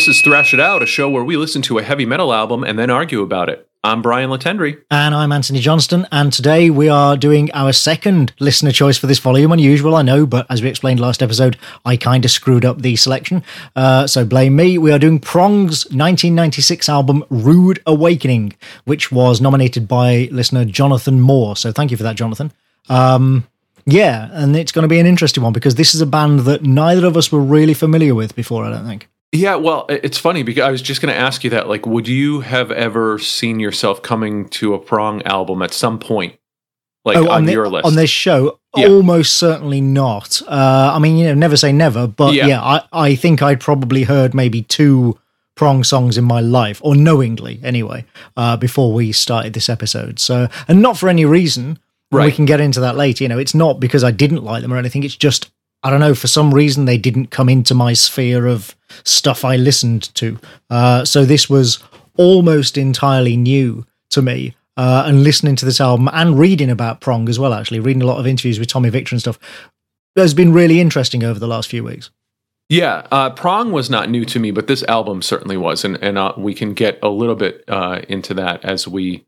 This is Thrash It Out, a show where we listen to a heavy metal album and then argue about it. I'm Brian LeTendre. And I'm Antony Johnston. And today we are doing our second listener choice for this volume. Unusual, I know, but as we explained last episode, I kind of screwed up the selection. Uh, so blame me. We are doing Prong's 1996 album Rude Awakening, which was nominated by listener Jonathan Moore. So thank you for that, Jonathan. Um, yeah, and it's going to be an interesting one because this is a band that neither of us were really familiar with before, I don't think. Yeah, well, it's funny because I was just going to ask you that. Like, would you have ever seen yourself coming to a Prong album at some point, like oh, on, on the, your list on this show? Yeah. Almost certainly not. Uh, I mean, you know, never say never, but yeah, yeah I, I think I'd probably heard maybe two Prong songs in my life, or knowingly anyway, uh, before we started this episode. So, and not for any reason. Right. We can get into that later. You know, it's not because I didn't like them or anything. It's just I don't know, for some reason they didn't come into my sphere of stuff I listened to. Uh, so this was almost entirely new to me. Uh, and listening to this album and reading about Prong as well, actually, reading a lot of interviews with Tommy Victor and stuff, has been really interesting over the last few weeks. Yeah, uh, Prong was not new to me, but this album certainly was, and and uh, we can get a little bit uh, into that as we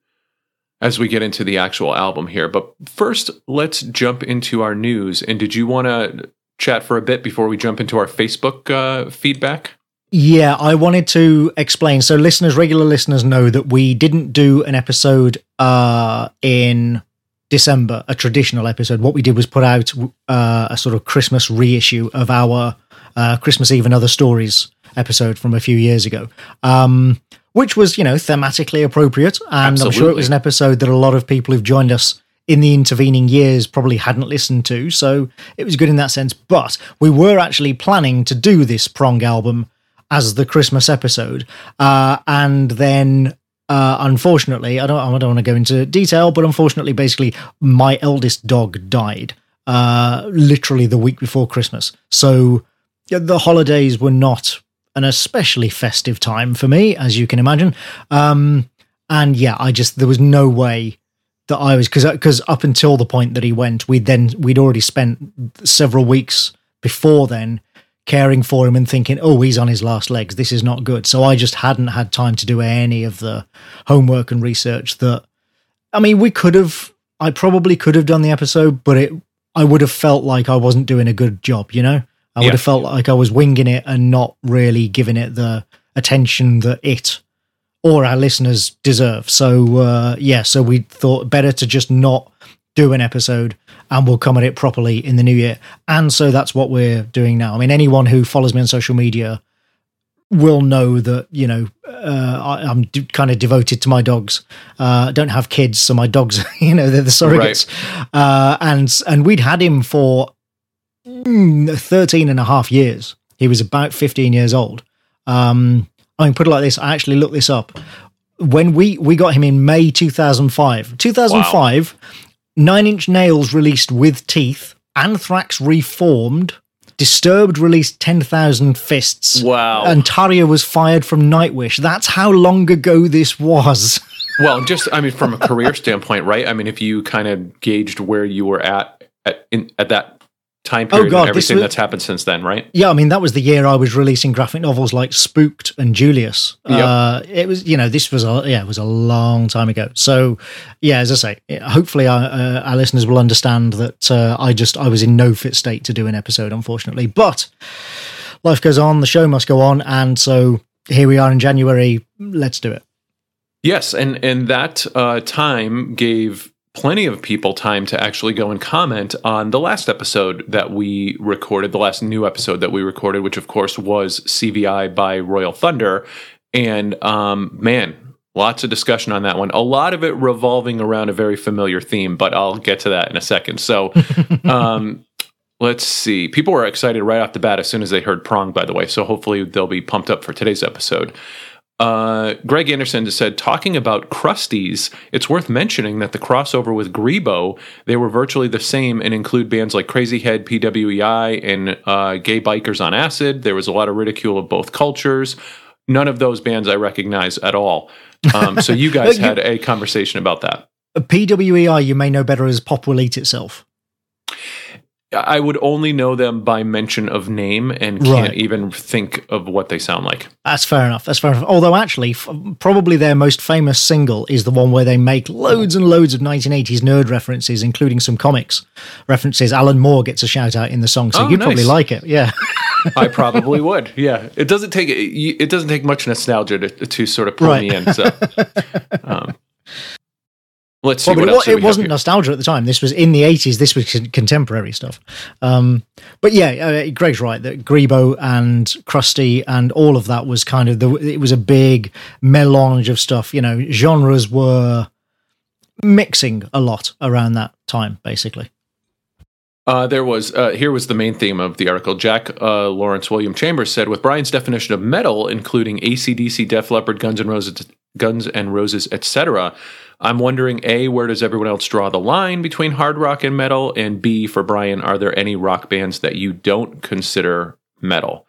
as we get into the actual album here. But first, let's jump into our news. And did you want to chat for a bit before we jump into our Facebook uh, feedback? Yeah, I wanted to explain. So, listeners, regular listeners know that we didn't do an episode uh, in December, a traditional episode. What we did was put out uh, a sort of Christmas reissue of our uh, Christmas Eve and Other Stories episode from a few years ago. Um, which was, you know, thematically appropriate. And Absolutely. I'm sure it was an episode that a lot of people who've joined us in the intervening years probably hadn't listened to. So it was good in that sense. But we were actually planning to do this Prong album as the Christmas episode. Uh, and then uh, unfortunately, I don't, I don't want to go into detail, but unfortunately, basically, my eldest dog died uh, literally the week before Christmas. So the holidays were not an especially festive time for me, as you can imagine. Um, and yeah, I just, there was no way that I was because because uh, up until the point that he went, we'd then we'd already spent several weeks before then caring for him and thinking, oh, he's on his last legs. This is not good. So I just hadn't had time to do any of the homework and research that. I mean, we could have. I probably could have done the episode, but it. I would have felt like I wasn't doing a good job. You know, I would yeah. have felt like I was winging it and not really giving it the attention that it or our listeners deserve. So uh, yeah, so we thought better to just not do an episode and we'll come at it properly in the new year. And so that's what we're doing now. I mean, anyone who follows me on social media will know that you know uh, I, am d- kind of devoted to my dogs. Uh, don't have kids, so my dogs, you know, they're the surrogates. Right. Uh, and and we'd had him for mm, 13 and a half years. He was about 15 years old. Um, I mean, put it like this. I actually looked this up. When we we got him in May 2005. 2005, wow. Nine Inch Nails released with teeth. Anthrax reformed. Disturbed released 10,000 Fists. Wow. And Tarja was fired from Nightwish. That's how long ago this was. well, just, I mean, from a career standpoint, right? I mean, if you kind of gauged where you were at at, in, at that time oh, period oh God, and everything was, that's happened since then, right? Yeah, I mean that was the year I was releasing graphic novels like Spooked and Julius. Yep. Uh, it was, you know, this was a yeah, it was a long time ago. So yeah, as I say, hopefully our, uh, our listeners will understand that uh, I just I was in no fit state to do an episode, unfortunately. But life goes on, the show must go on, and so here we are in January. Let's do it. Yes, and and that uh, time gave plenty of people time to actually go and comment on the last episode that we recorded, the last new episode that we recorded, which of course was CVI by Royal Thunder. And um, man, lots of discussion on that one. A lot of it revolving around a very familiar theme, but I'll get to that in a second. So, um, let's see. People were excited right off the bat as soon as they heard Prong, by the way. So hopefully they'll be pumped up for today's episode. Uh, Greg Anderson just said, talking about crusties, it's worth mentioning that the crossover with Grebo, they were virtually the same and include bands like Crazyhead, PWEI, and uh, Gay Bikers on Acid. There was a lot of ridicule of both cultures. None of those bands I recognize at all. Um, so you guys had a conversation about that. PWEI, you may know better as Pop Will Eat Itself. I would only know them by mention of name and can't Right. even think of what they sound like. That's fair enough. That's fair enough. Although, actually, f- probably their most famous single is the one where they make loads and loads of 1980s nerd references, including some comics references. Alan Moore gets a shout out in the song, so Oh, you'd probably like it. Yeah. I probably would. Yeah, it doesn't take it doesn't take much nostalgia to, to sort of pull Right. me in. So, um, let's see Well, what it, it wasn't nostalgia at the time. This was in the 80s. This was contemporary stuff. Um, but yeah, uh, Greg's right that Grebo and Krusty and all of that was kind of the. It was a big melange of stuff. You know, genres were mixing a lot around that time, basically. Uh, there was uh, here was the main theme of the article. Jack uh, Lawrence William Chambers said, with Brian's definition of metal, including ACDC, Def Leppard, Guns and Roses, Guns and Roses, etc. I'm wondering: A, where does everyone else draw the line between hard rock and metal? And B, for Brian, are there any rock bands that you don't consider metal?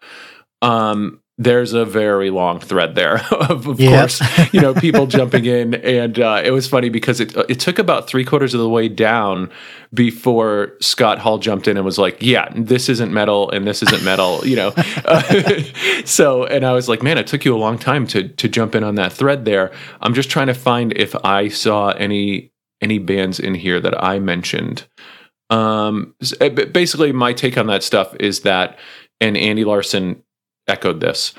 Um, there's a very long thread there of, of course, you know, people jumping in, and uh, it was funny because it it took about three quarters of the way down before Scott Hall jumped in and was like, "Yeah, this isn't metal, and this isn't metal," you know. Uh, so, and I was like, "Man, it took you a long time to to jump in on that thread there." I'm just trying to find if I saw any any bands in here that I mentioned. Um, b- basically, my take on that stuff is that, and Andy Larson echoed this.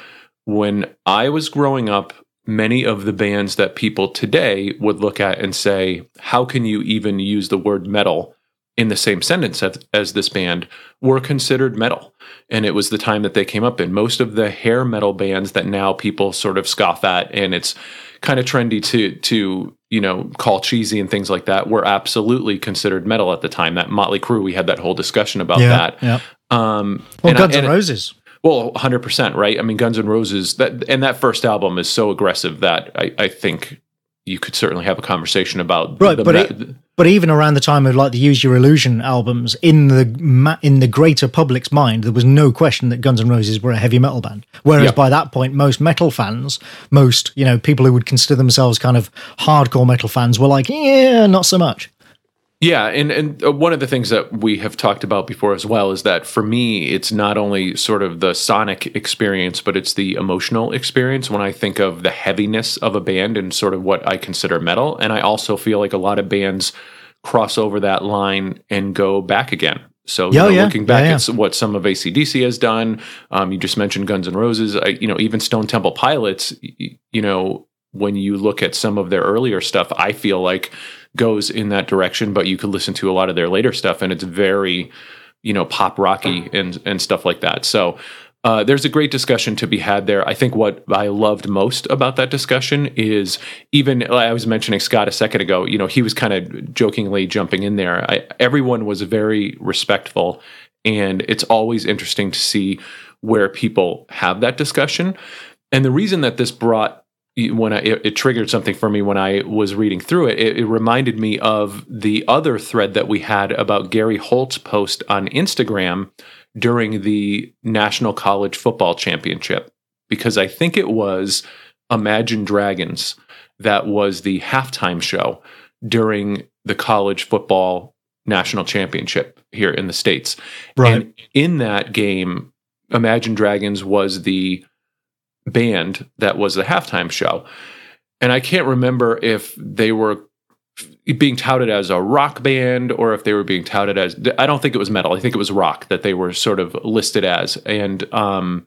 When I was growing up, many of the bands that people today would look at and say, How can you even use the word metal in the same sentence as, as this band were considered metal? And it was the time that they came up in. Most of the hair metal bands that now people sort of scoff at, and it's kind of trendy to to you know call cheesy and things like that were absolutely considered metal at the time that motley crue we had that whole discussion about that yeah. um Well, I- Guns N' and- Roses. Well, hundred percent, right? I mean, Guns N' Roses that and that first album is so aggressive that I, I think you could certainly have a conversation about Right, the but me- But even around the time of like the Use Your Illusion albums, in the in the greater public's mind, there was no question that Guns N' Roses were a heavy metal band. Whereas Yeah. by that point, most metal fans, most you know people who would consider themselves kind of hardcore metal fans, were like, yeah, not so much. Yeah, and and uh, one of the things that we have talked about before as well is that for me, it's not only sort of the sonic experience, but it's the emotional experience when I think of the heaviness of a band and sort of what I consider metal. And I also feel like a lot of bands cross over that line and go back again. So, you Yeah, know, yeah. looking back Yeah, yeah. at what some of ACDC has done, um, you just mentioned Guns N' Roses, I, you know, even Stone Temple Pilots, you know, when you look at some of their earlier stuff, I feel like goes in that direction, but you could listen to a lot of their later stuff and it's very, you know, pop rocky and and stuff like that. So uh, there's a great discussion to be had there. I think what I loved most about that discussion is even I was mentioning Scott a second ago. You know, he was kind of jokingly jumping in there. I, everyone was very respectful, and it's always interesting to see where people have that discussion. And the reason that this brought when I, it, it triggered something for me when I was reading through it, it, it reminded me of the other thread that we had about Gary Holt's post on Instagram during the National College Football Championship, because I think it was Imagine Dragons that was the halftime show during the college football national championship here in the States. Right. And in that game, Imagine Dragons was the band that was the halftime show. And I can't remember if they were being touted as a rock band or if they were being touted as I don't think it was metal. I think it was rock that they were sort of listed as. And um,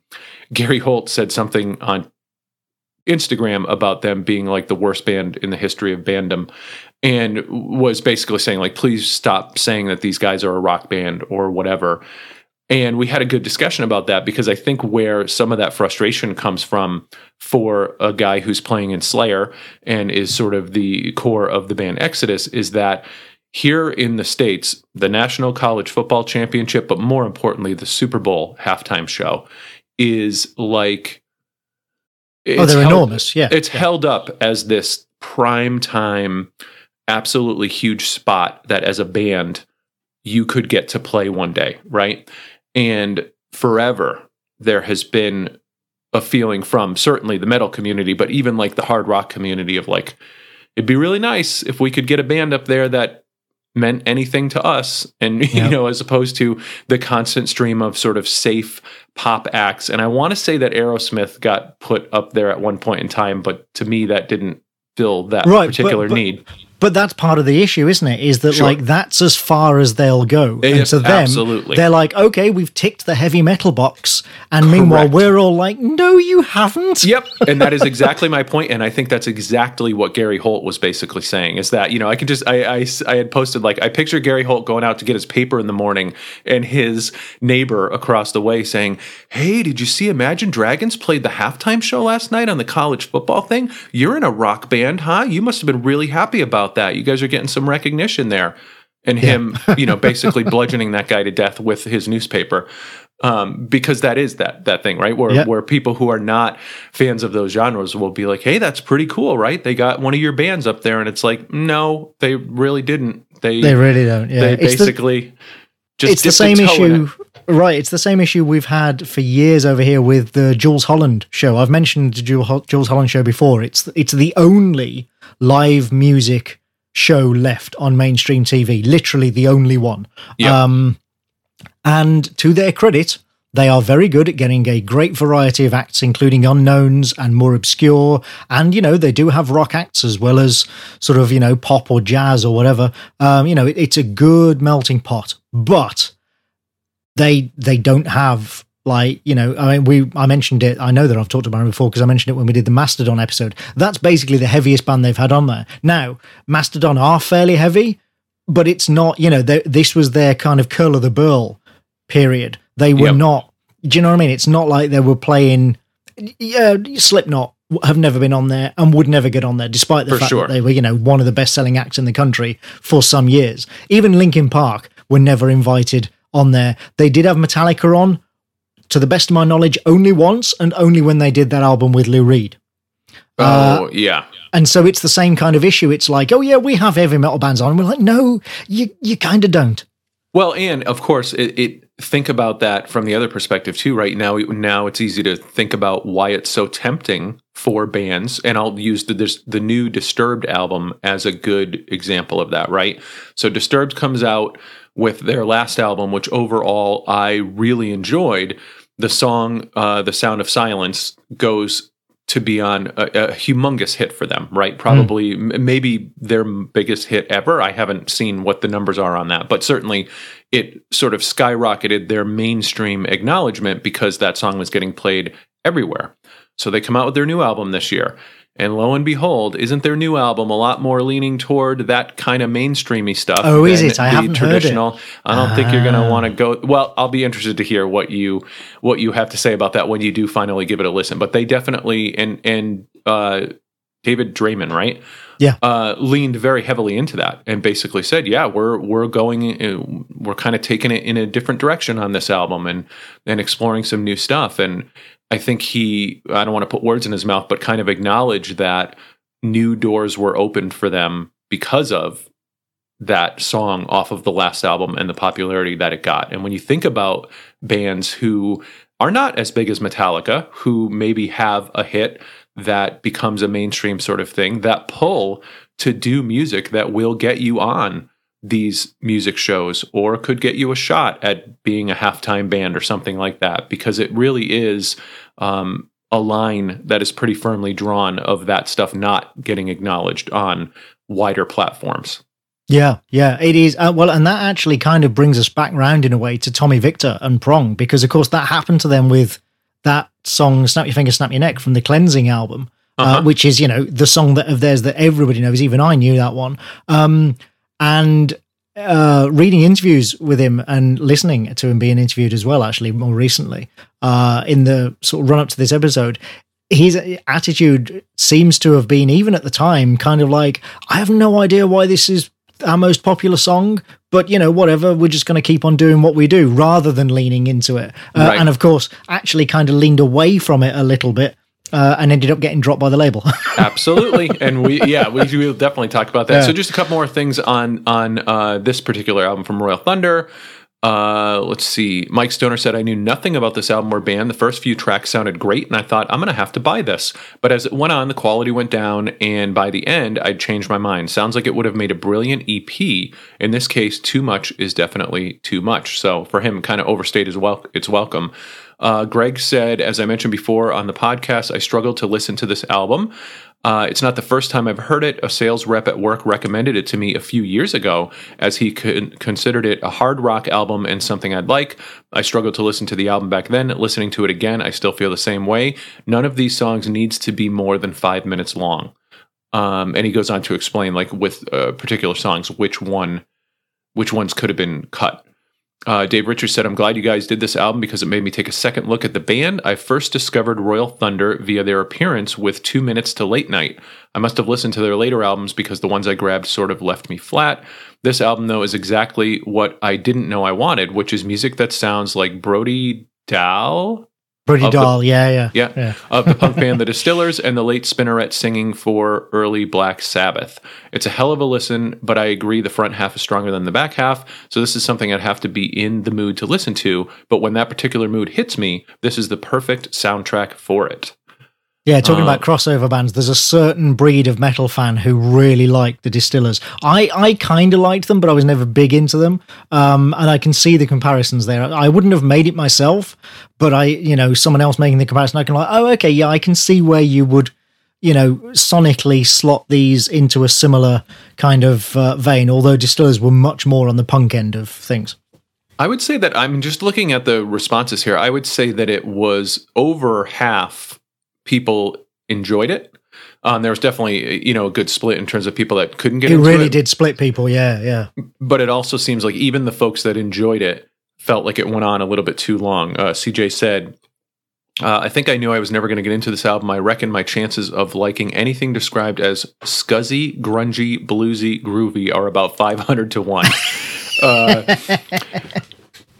Gary Holt said something on Instagram about them being like the worst band in the history of bandom and was basically saying like please stop saying that these guys are a rock band or whatever. And we had a good discussion about that because I think where some of that frustration comes from for a guy who's playing in Slayer and is sort of the core of the band Exodus is that here in the States, the National College Football Championship, but more importantly, the Super Bowl halftime show is like. oh, they're held- enormous. Yeah. It's held up as this prime time, absolutely huge spot that as a band you could get to play one day, right? And forever there has been a feeling from certainly the metal community, but even like the hard rock community of like, it'd be really nice if we could get a band up there that meant anything to us and Yeah. you know as opposed to the constant stream of sort of safe pop acts and i want to say that aerosmith got put up there at one point in time but to me that didn't fill that Right, but- particular but- need But that's part of the issue, isn't it? Is that Sure. like that's as far as they'll go. Yeah, and to them, absolutely. they're like, okay, we've ticked the heavy metal box, and meanwhile we're all like, no, you haven't. Yep, and that is exactly my point. point, and I think that's exactly what Gary Holt was basically saying. Is that you know I could just I, I I had posted like I picture Gary Holt going out to get his paper in the morning, and his neighbor across the way saying, "Hey, did you see Imagine Dragons played the halftime show last night on the college football thing? You're in a rock band, huh? You must have been really happy about that. You guys are getting some recognition there." And him, you know, basically bludgeoning that guy to death with his newspaper um, because that is that that thing, right? Where Yeah. where people who are not fans of those genres will be like, "Hey, that's pretty cool, right? They got one of your bands up there," and it's like, no, they really didn't. They They really don't. Yeah, they It's the- basically just it's the same issue right it's the same issue we've had for years over here with the Jools Holland show. I've mentioned the Jools Jools Holland show before. It's it's the only live music show left on mainstream tv literally the only one. Yep. um and to their credit they are very good at getting a great variety of acts, including unknowns and more obscure. And, you know, they do have rock acts as well as sort of, you know, pop or jazz or whatever. Um, you know, it, it's a good melting pot. But they they don't have like you know i mean we i mentioned it i know that i've talked about it before because i mentioned it when we did the mastodon episode that's basically the heaviest band they've had on there now mastodon are fairly heavy but it's not you know this was their kind of curl of the burl period they were Yep. not do you know what i mean? It's not like they were playing yeah slipknot have never been on there and would never get on there despite the For fact sure. that they were you know one of the best selling acts in the country for some years. Even linkin park were never invited on there. They did have metallica on to the best of my knowledge only once and only when they did that album with lou reed. Uh, Oh yeah, and so it's the same kind of issue. It's like oh yeah we have heavy metal bands on. We're like no you you kind of don't. Well, and of course, it, it think about that from the other perspective too. Right now, now it's easy to think about why it's so tempting for bands, and I'll use the this, the new Disturbed album as a good example of that. Right, so Disturbed comes out with their last album, which overall I really enjoyed. The song uh, "The Sound of Silence" goes to be on a, a humongous hit for them, right? Probably, m- maybe their biggest hit ever. I haven't seen what the numbers are on that, but certainly it sort of skyrocketed their mainstream acknowledgement because that song was getting played everywhere. So they come out with their new album this year. And lo and behold, isn't their new album a lot more leaning toward that kind of mainstreamy stuff? Oh, is it? I haven't heard it. traditional. I don't think you're going to Ah. want to go. Well, I'll be interested to hear what you what you have to say about that when you do finally give it a listen. But they definitely and and uh, David Draiman, right? Yeah. uh, leaned very heavily into that and basically said, "Yeah, we're we're going, uh, we're kind of taking it in a different direction on this album and and exploring some new stuff." And I think he, I don't want to put words in his mouth, but kind of acknowledged that new doors were opened for them because of that song off of the last album and the popularity that it got. And when you think about bands who are not as big as Metallica, who maybe have a hit that becomes a mainstream sort of thing, that pull to do music that will get you on these music shows or could get you a shot at being a halftime band or something like that, because it really is um, a line that is pretty firmly drawn of that stuff not getting acknowledged on wider platforms. Yeah, yeah, it is. Uh, well, and that actually kind of brings us back round in a way to Tommy Victor and Prong, because of course that happened to them with that song "Snap Your Finger, Snap Your Neck" from the Cleansing album, uh Uh-huh. which is you know the song that of theirs that everybody knows. Even I knew that one. Um, and uh, reading interviews with him and listening to him being interviewed as well, actually more recently, uh, in the sort of run up to this episode, his attitude seems to have been even at the time kind of like I have no idea why this is our most popular song, but you know, whatever, we're just going to keep on doing what we do rather than leaning into it. Uh, Right. And of course, actually kind of leaned away from it a little bit uh, and ended up getting dropped by the label. Absolutely, and we yeah we will definitely talk about that. Yeah. So just a couple more things on on uh, this particular album from Royal Thunder. Uh, let's see. Mike Stoner said, I knew nothing about this album or band. The first few tracks sounded great, and I thought, I'm going to have to buy this. But as it went on, the quality went down, and by the end, I'd changed my mind. Sounds like it would have made a brilliant EP. In this case, too much is definitely too much. So for him, kind of overstayed his wel- its welcome. Uh, Greg said, as I mentioned before on the podcast, I struggled to listen to this album. Uh, it's not the first time I've heard it. A sales rep at work recommended it to me a few years ago as he con- considered it a hard rock album and something I'd like. I struggled to listen to the album back then. Listening to it again, I still feel the same way. None of these songs needs to be more than five minutes long. Um, and he goes on to explain, like with uh, particular songs, which one, which ones could have been cut. Uh, Dave Richards said, I'm glad you guys did this album because it made me take a second look at the band. I first discovered Royal Thunder via their appearance with Two Minutes to Late Night. I must have listened to their later albums because the ones I grabbed sort of left me flat. This album, though, is exactly what I didn't know I wanted, which is music that sounds like Brody Dalle Pretty Of the- Dalle, yeah, yeah, yeah, yeah. of the punk band The Distillers and the late Spinnerette singing for early Black Sabbath. It's a hell of a listen, but I agree the front half is stronger than the back half, so this is something I'd have to be in the mood to listen to. But when that particular mood hits me, this is the perfect soundtrack for it. Yeah, talking Uh, about crossover bands, there's a certain breed of metal fan who really like the Distillers. I, I kind of liked them, but I was never big into them. Um, and I can see the comparisons there. I wouldn't have made it myself, but I, you know, someone else making the comparison, I can like, oh, okay, yeah, I can see where you would, you know, sonically slot these into a similar kind of uh, vein. Although Distillers were much more on the punk end of things. I would say that I'm just looking at the responses here. I would say that it was over half people enjoyed it. Um, there was definitely you know a good split in terms of people that couldn't get It really it. did split people. Yeah, yeah. but it also seems like even the folks that enjoyed it felt like it went on a little bit too long. Uh, CJ said, uh, I think I knew I was never going to get into this album. I reckon my chances of liking anything described as scuzzy, grungy, bluesy, groovy are about 500 to 1. uh,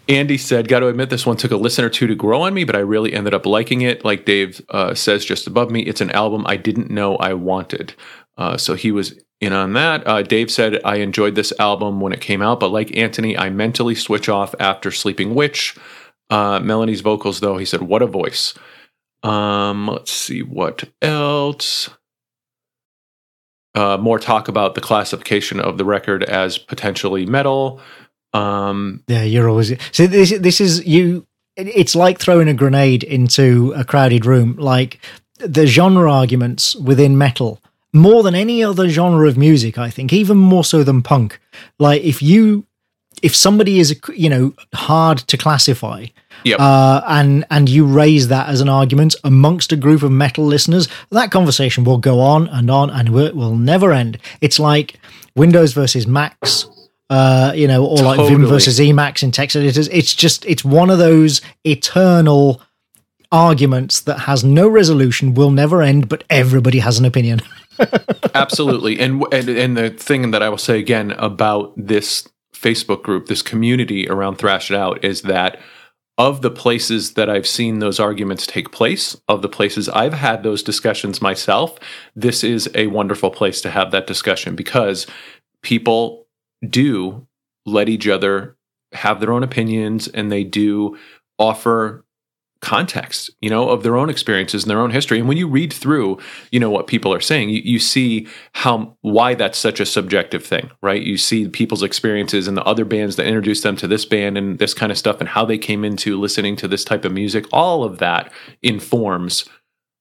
Andy said, Got to admit, this one took a listen or two to grow on me, but I really ended up liking it. Like Dave uh, says just above me, it's an album I didn't know I wanted. Uh, so he was in on that. Uh, Dave said, I enjoyed this album when it came out, but like Antony, I mentally switch off after Sleeping Witch. Uh, Melanie's vocals, though, he said, What a voice. Um, let's see what else. Uh, more talk about the classification of the record as potentially metal. Um, Yeah, you're always so. This this is you. It's like throwing a grenade into a crowded room. Like the genre arguments within metal, more than any other genre of music, I think, even more so than punk. Like if you, if somebody is you know hard to classify, Yep. uh, and and you raise that as an argument amongst a group of metal listeners, that conversation will go on and on and will, will never end. It's like Windows versus Macs, uh, you know, or like Vim versus Emacs in text editors. It's just it's one of those eternal arguments that has no resolution, will never end, but everybody has an opinion. Absolutely, and and and the thing that I will say again about this Facebook group, this community around Thrash It Out, is that of the places that I've seen those arguments take place, of the places I've had those discussions myself, this is a wonderful place to have that discussion because people do let each other have their own opinions and they do offer context you know of their own experiences and their own history. And when you read through you know what people are saying you, you see how why that's such a subjective thing right? You see people's experiences and the other bands that introduced them to this band and this kind of stuff and how they came into listening to this type of music. All of that informs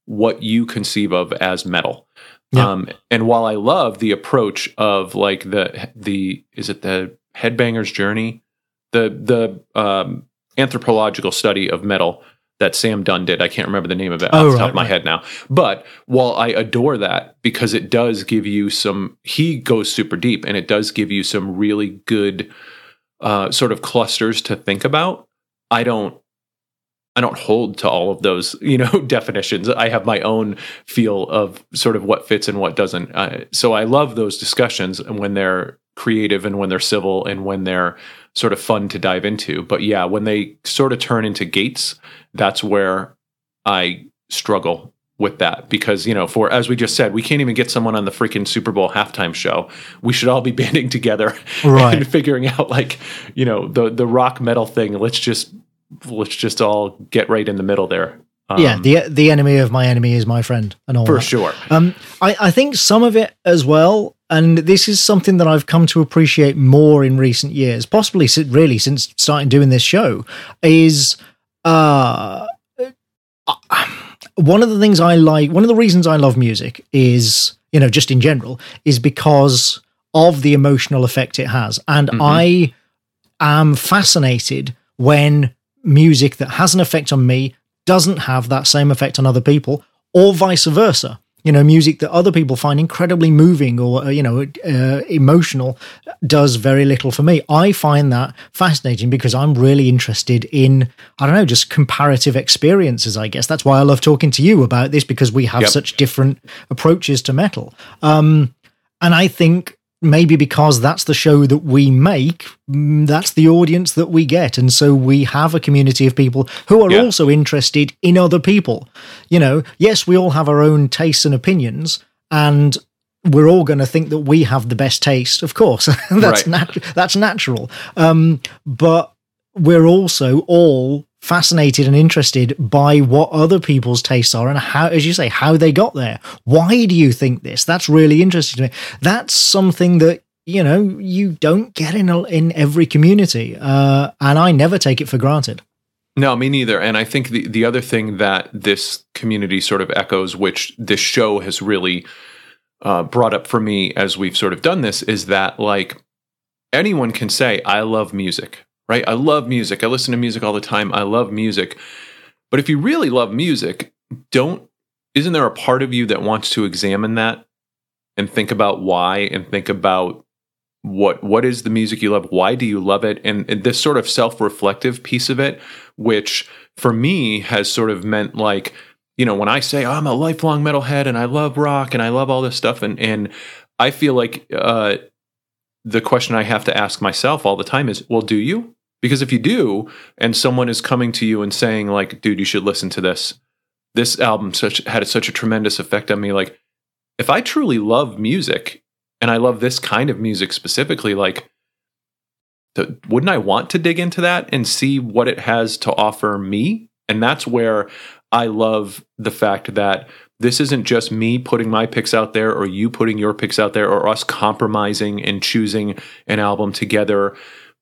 what you conceive of as metal Yeah. um, and while i love the approach of like the the is it the headbangers journey the the um, anthropological study of metal that Sam Dunn did. I can't remember the name of it Oh, off the top of my right. head now. But while I adore that because it does give you some, he goes super deep and it does give you some really good uh, sort of clusters to think about. I don't. I don't hold to all of those, you know, definitions. I have my own feel of sort of what fits and what doesn't. Uh, so I love those discussions and when they're creative and when they're civil and when they're sort of fun to dive into. But yeah, when they sort of turn into gates, that's where I struggle with that because you know for as we just said we can't even get someone on the freaking super bowl halftime show we should all be banding together Right. and figuring out like you know the the rock metal thing let's just let's just all get right in the middle there um, yeah, the the enemy of my enemy is my friend, and all for that. sure Um, I, I think some of it as well, and this is something that I've come to appreciate more in recent years, possibly really since starting doing this show, is uh, uh, one of the things I like, one of the reasons I love music is, you know, just in general, is because of the emotional effect it has. And Mhm. I am fascinated when music that has an effect on me doesn't have that same effect on other people, or vice versa. You know, music that other people find incredibly moving or, uh, you know, uh, emotional does very little for me. I find that fascinating because I'm really interested in, I don't know, just comparative experiences, I guess. That's why I love talking to you about this because we have Yep. such different approaches to metal. Um, and I think maybe because that's the show that we make, mm, that's the audience that we get. And so we have a community of people who are Yeah. also interested in other people. You know, yes, we all have our own tastes and opinions, and we're all going to think that we have the best taste, of course. that's Right. nat- that's natural. Um, but we're also all fascinated and interested by what other people's tastes are and how, as you say, how they got there. Why do you think this? That's really interesting to me. That's something that you know you don't get in a, in every community, uh, and I never take it for granted. No, me neither. And I think the, the other thing that this community sort of echoes, which this show has really uh, brought up for me as we've sort of done this, is that like anyone can say, I love music, right? I love music. I listen to music all the time. I love music. But if you really love music, don't, isn't there a part of you that wants to examine that and think about why and think about what what is the music you love why do you love it and, and this sort of self-reflective piece of it which for me has sort of meant like you know when i say oh, i'm a lifelong metalhead and i love rock and i love all this stuff and and i feel like uh the question i have to ask myself all the time is well do you because if you do and someone is coming to you and saying like dude you should listen to this this album such had such a tremendous effect on me like if i truly love music and I love this kind of music specifically, like, wouldn't I want to dig into that and see what it has to offer me? And that's where I love the fact that this isn't just me putting my picks out there or you putting your picks out there or us compromising and choosing an album together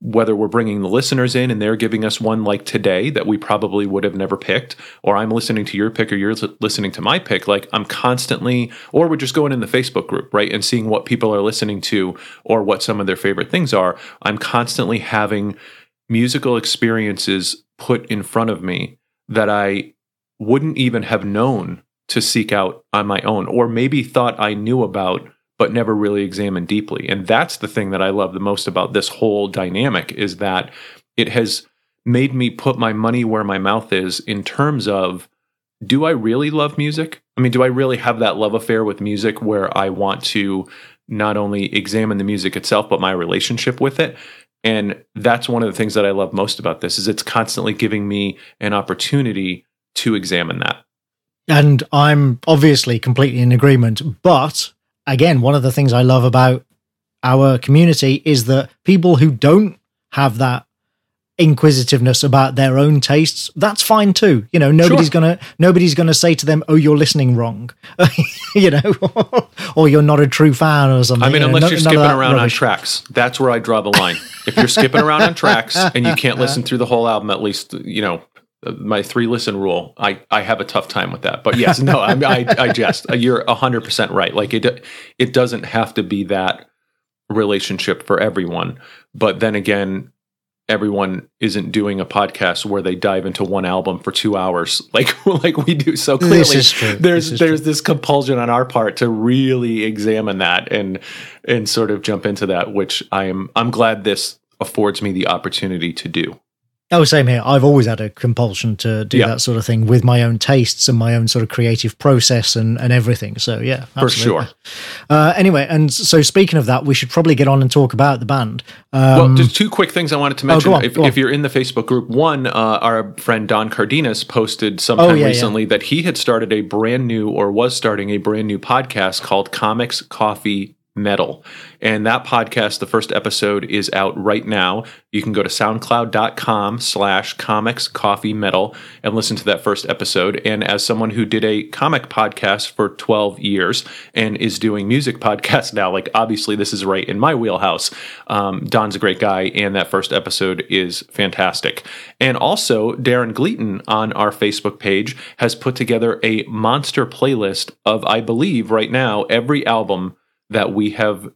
whether we're bringing the listeners in and they're giving us one like today that we probably would have never picked, or I'm listening to your pick or you're listening to my pick, like I'm constantly, or we're just going in the Facebook group, right, and seeing what people are listening to or what some of their favorite things are. I'm constantly having musical experiences put in front of me that I wouldn't even have known to seek out on my own, or maybe thought I knew about but never really examined deeply. And that's the thing that I love the most about this whole dynamic is that it has made me put my money where my mouth is in terms of do I really love music? I mean, do I really have that love affair with music where I want to not only examine the music itself but my relationship with it? And that's one of the things that I love most about this is it's constantly giving me an opportunity to examine that. And I'm obviously completely in agreement, but again, one of the things I love about our community is that people who don't have that inquisitiveness about their own tastes that's fine too you know nobody's Sure. gonna nobody's gonna say to them oh you're listening wrong you know or you're not a true fan or something I mean, you know, unless none- you're skipping around on tracks, that's where I draw the line. if you're skipping around on tracks and you can't listen through the whole album, at least you know my three listen rule. I I have a tough time with that. But yes, no, I I, I jest. You're hundred percent right. Like it it doesn't have to be that relationship for everyone. But then again. Everyone isn't doing a podcast where they dive into one album for two hours, like like we do. So clearly, true. there's This is there's this compulsion on our part to really examine that and and sort of jump into that which i am i'm glad this affords me the opportunity to do Oh, same here. I've always had a compulsion to do Yeah. that sort of thing with my own tastes and my own sort of creative process and, and everything. So, yeah, For sure. Uh, anyway, and so speaking of that, we should probably get on and talk about the band. Um, Well, just two quick things I wanted to mention. go on, if, if you're in the Facebook group, one, uh, our friend Don Cardenas posted sometime Oh, yeah, yeah. recently that he had started a brand new or was starting a brand new podcast called Comics Coffee Metal. And that podcast, the first episode is out right now. You can go to soundcloud.com slash comics coffee metal and listen to that first episode. And as someone who did a comic podcast for 12 years and is doing music podcasts now, like obviously this is right in my wheelhouse. Um, Don's a great guy, and that first episode is fantastic. And also, Darren Gleaton on our Facebook page has put together a monster playlist of, I believe, right now, every album that we have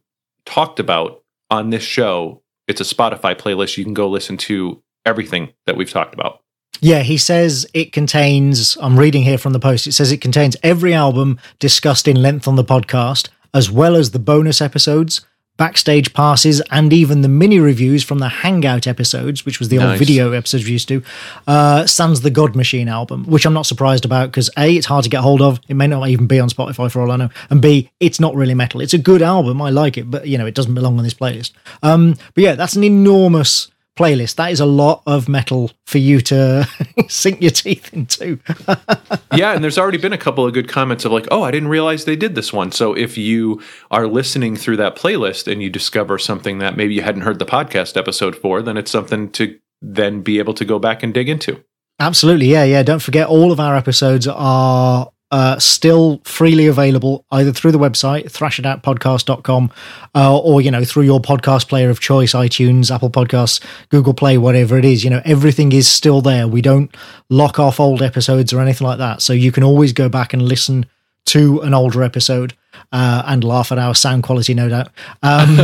talked about on this show. It's a Spotify playlist. You can go listen to everything that we've talked about. Yeah, he says it contains, I'm reading here from the post, it says it contains every album discussed in length on the podcast, as well as the bonus episodes, backstage passes, and even the mini reviews from the Hangout episodes, which was the old video episodes we used to, uh, Sans the God Machine album, which I'm not surprised about because A, it's hard to get hold of. It may not even be on Spotify for all I know. And B, it's not really metal. It's a good album. I like it, but, you know, it doesn't belong on this playlist. Um, but yeah, that's an enormous playlist. That is a lot of metal for you to sink your teeth into. yeah, and there's already been a couple of good comments of like, oh, I didn't realize they did this one. So if you are listening through that playlist and you discover something that maybe you hadn't heard the podcast episode for, then it's something to then be able to go back and dig into. Absolutely. Yeah. Yeah. Don't forget, all of our episodes are uh, still freely available either through the website, thrashitoutpodcast.com, uh, or, you know, through your podcast player of choice, iTunes, Apple Podcasts, Google Play, whatever it is. You know, everything is still there. We don't lock off old episodes or anything like that. So you can always go back and listen to an older episode uh, and laugh at our sound quality, no doubt, um,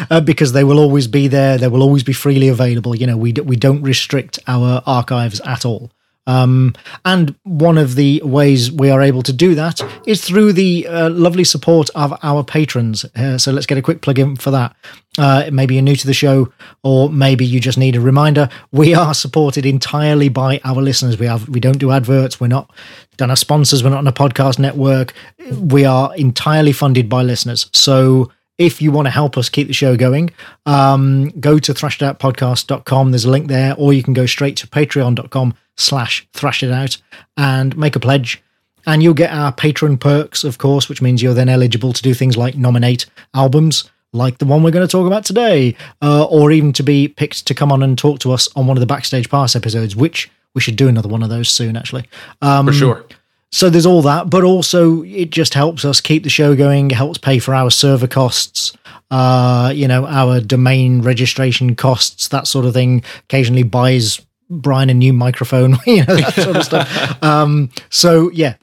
uh, because they will always be there. They will always be freely available. You know, we d- we don't restrict our archives at all. Um, and one of the ways we are able to do that is through the uh, lovely support of our patrons. Uh, so let's get a quick plug in for that. Uh, maybe you're new to the show, or maybe you just need a reminder. We are supported entirely by our listeners. We have we don't do adverts. We're not done our sponsors. We're not on a podcast network. We are entirely funded by listeners. So if you want to help us keep the show going, um, go to thrashitoutpodcast.com. There's a link there, or you can go straight to patreon.com slash thrash it out and make a pledge. And you'll get our patron perks, of course, which means you're then eligible to do things like nominate albums like the one we're going to talk about today, uh, or even to be picked to come on and talk to us on one of the Backstage Pass episodes, which we should do another one of those soon, actually. Um, For sure. so there's all that, but also it just helps us keep the show going, helps pay for our server costs, uh, you know, our domain registration costs, that sort of thing. Occasionally buys Brian a new microphone, you know, that sort of stuff. Um, so yeah,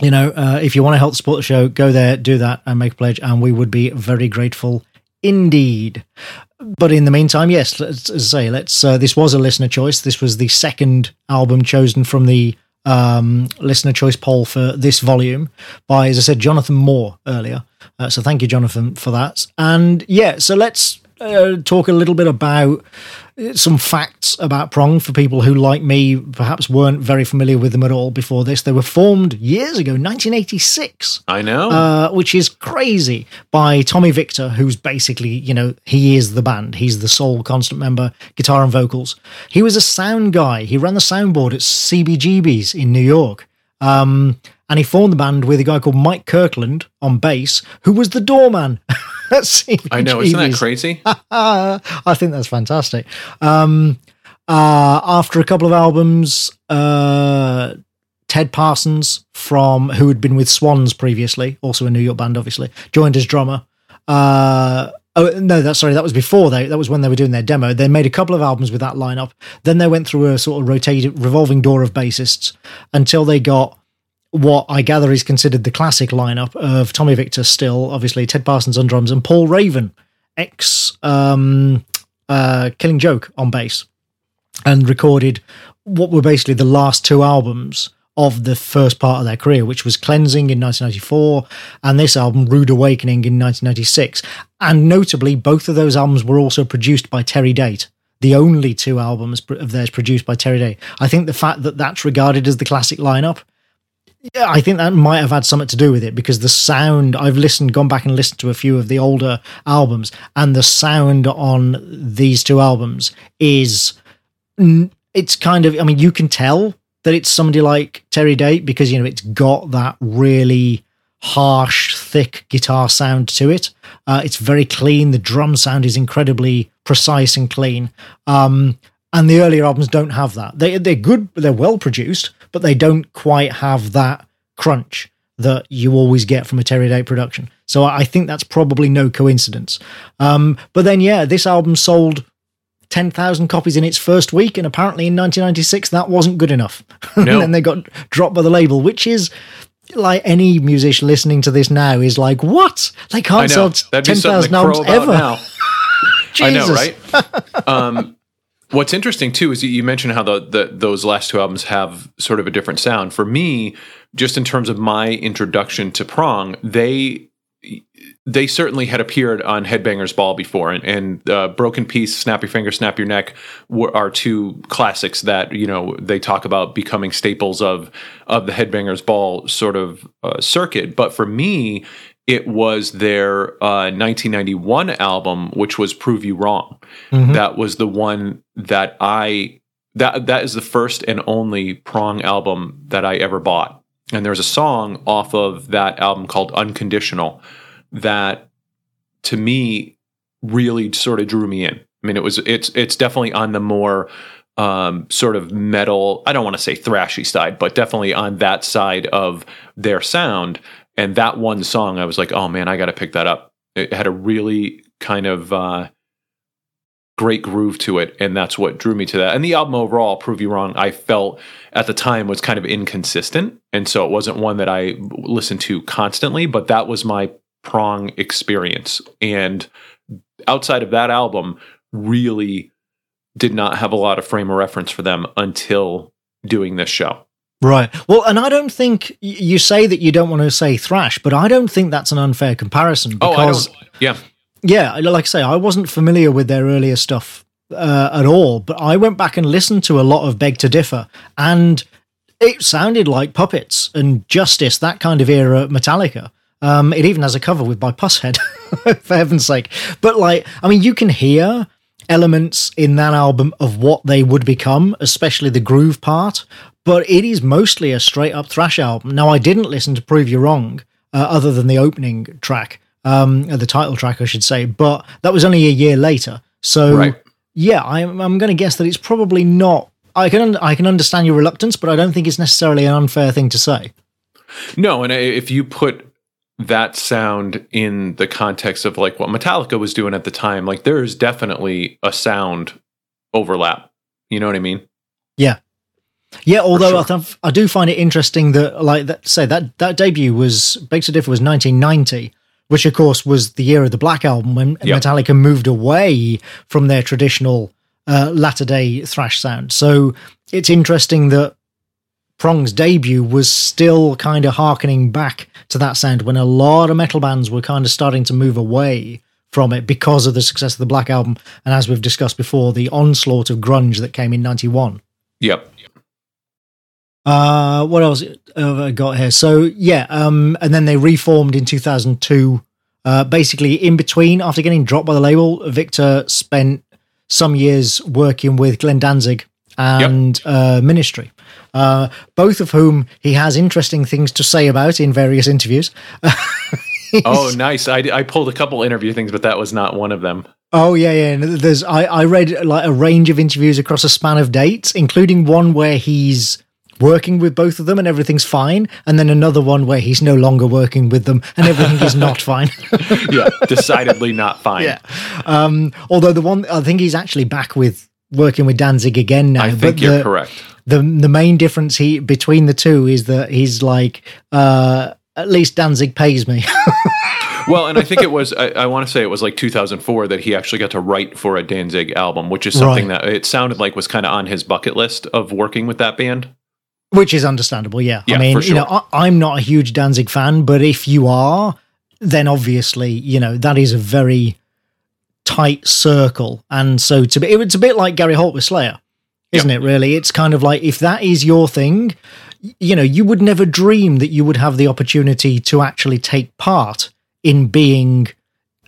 you know, uh, if you want to help support the show, go there, do that, and make a pledge, and we would be very grateful indeed. But in the meantime, yes, let's I say, let's. Uh, this was a listener choice. This was the second album chosen from the um, listener choice poll for this volume by, as I said, Jonathan Moore earlier. Uh, so thank you, Jonathan, for that. And yeah, so let's uh, talk a little bit about uh, some facts about Prong for people who, like me, perhaps weren't very familiar with them at all before this. They were formed years ago, 1986 I know. uh, which is crazy, by Tommy Victor, who's basically, you know, he is the band. He's the sole constant member, guitar and vocals. He was a sound guy. He ran the soundboard at CBGB's in New York. Um, and he formed the band with a guy called Mike Kirkland on bass, who was the doorman. at CBGB's. I know. Isn't that crazy? I think that's fantastic. Um, uh, after a couple of albums, uh, Ted Parsons, from who had been with Swans previously, also a New York band, obviously, joined as drummer. Uh, oh no, that's sorry, that was before they. That was when they were doing their demo. They made a couple of albums with that lineup. Then they went through a sort of rotating, revolving door of bassists until they got what I gather is considered the classic lineup of Tommy Victor, still obviously Ted Parsons on drums and Paul Raven, ex um, uh, Killing Joke on bass, and recorded what were basically the last two albums of the first part of their career, which was Cleansing in 1994 and this album, Rude Awakening, in 1996. And notably, both of those albums were also produced by Terry Date, the only two albums of theirs produced by Terry Date. I think the fact that that's regarded as the classic lineup, yeah, I think that might have had something to do with it because the sound I've listened, gone back and listened to a few of the older albums, and the sound on these two albums is it's kind of I mean you can tell that it's somebody like Terry Date because you know it's got that really harsh, thick guitar sound to it. Uh, it's very clean. The drum sound is incredibly precise and clean. Um, and the earlier albums don't have that. They they're good, they're well produced, but they don't quite have that crunch that you always get from a Terry Date production. So I think that's probably no coincidence. Um, but then, yeah, this album sold 10,000 copies in its first week, and apparently in 1996 that wasn't good enough. No. and then they got dropped by the label, which is like any musician listening to this now is like, what? They can't sell 10,000 albums ever. I know, right? um, what's interesting too is you mentioned how the, the those last two albums have sort of a different sound. For me, just in terms of my introduction to prong, they they certainly had appeared on Headbangers Ball before, and, and uh, Broken Peace, Snap Your Finger, Snap Your Neck were, are two classics that you know they talk about becoming staples of of the Headbangers Ball sort of uh, circuit. But for me, it was their uh, 1991 album, which was "Prove You Wrong." Mm-hmm. That was the one that I that that is the first and only Prong album that I ever bought. And there's a song off of that album called "Unconditional." that to me really sort of drew me in. I mean, it was it's it's definitely on the more um, sort of metal. I don't want to say thrashy side, but definitely on that side of their sound. And that one song, I was like, oh man, I got to pick that up. It had a really kind of uh, great groove to it, and that's what drew me to that. And the album overall, "Prove You Wrong," I felt at the time was kind of inconsistent, and so it wasn't one that I listened to constantly. But that was my prong experience. And outside of that album, really did not have a lot of frame of reference for them until doing this show. Right. Well, and I don't think you say that you don't want to say thrash, but I don't think that's an unfair comparison oh, because oh, yeah. Yeah, like I say, I wasn't familiar with their earlier stuff uh, at all, but I went back and listened to a lot of Beg to Differ and it sounded like Puppets and Justice, that kind of era Metallica. Um, it even has a cover with by Pushead, for heaven's sake. But like, I mean, you can hear elements in that album of what they would become, especially the groove part. But it is mostly a straight up thrash album. Now, I didn't listen to Prove You Wrong, uh, other than the opening track, um, the title track, I should say. But that was only a year later. So, right. yeah, I'm, I'm going to guess that it's probably not. I can I can understand your reluctance, but I don't think it's necessarily an unfair thing to say. No, and if you put that sound in the context of like what Metallica was doing at the time, like there is definitely a sound overlap. You know what I mean? Yeah. Yeah, although sure. I, I, do find it interesting that, like, that, say that that debut was Beg to Differ was 1990, which of course was the year of the Black Album when yep. Metallica moved away from their traditional uh, latter day thrash sound. So it's interesting that Prong's debut was still kind of harkening back to that sound when a lot of metal bands were kind of starting to move away from it because of the success of the Black Album. And as we've discussed before, the onslaught of grunge that came in 91. Yep. Uh, what else have I got here? So, yeah, um, and then they reformed in 2002. Uh, basically, in between, after getting dropped by the label, Victor spent some years working with Glenn Danzig and yep. uh, Ministry uh, both of whom he has interesting things to say about in various interviews. oh, nice! I, I pulled a couple interview things, but that was not one of them. Oh yeah, yeah. There's I, I read like a range of interviews across a span of dates, including one where he's working with both of them and everything's fine, and then another one where he's no longer working with them and everything is not fine. yeah, decidedly not fine. Yeah. Um, although the one I think he's actually back with working with Danzig again now. I think you're the, correct the the main difference he between the two is that he's like uh, at least Danzig pays me. well, and I think it was I, I want to say it was like 2004 that he actually got to write for a Danzig album, which is something right. that it sounded like was kind of on his bucket list of working with that band. Which is understandable, yeah. yeah I mean, sure. you know, I, I'm not a huge Danzig fan, but if you are, then obviously, you know, that is a very tight circle. And so to be, it's a bit like Gary Holt with Slayer, isn't yep. it? Really, it's kind of like if that is your thing, you know, you would never dream that you would have the opportunity to actually take part in being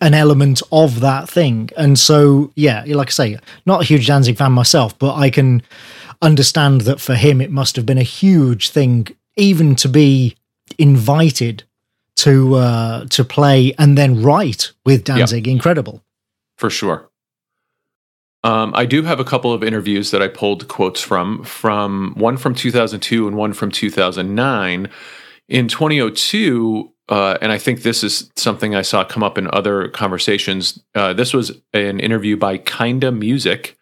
an element of that thing. And so, yeah, like I say, not a huge Danzig fan myself, but I can understand that for him it must have been a huge thing, even to be invited to uh, to play and then write with Danzig. Yep. Incredible, for sure. Um, I do have a couple of interviews that I pulled quotes from, from one from 2002 and one from 2009. In 2002, uh, and I think this is something I saw come up in other conversations. Uh, this was an interview by Kinda Music,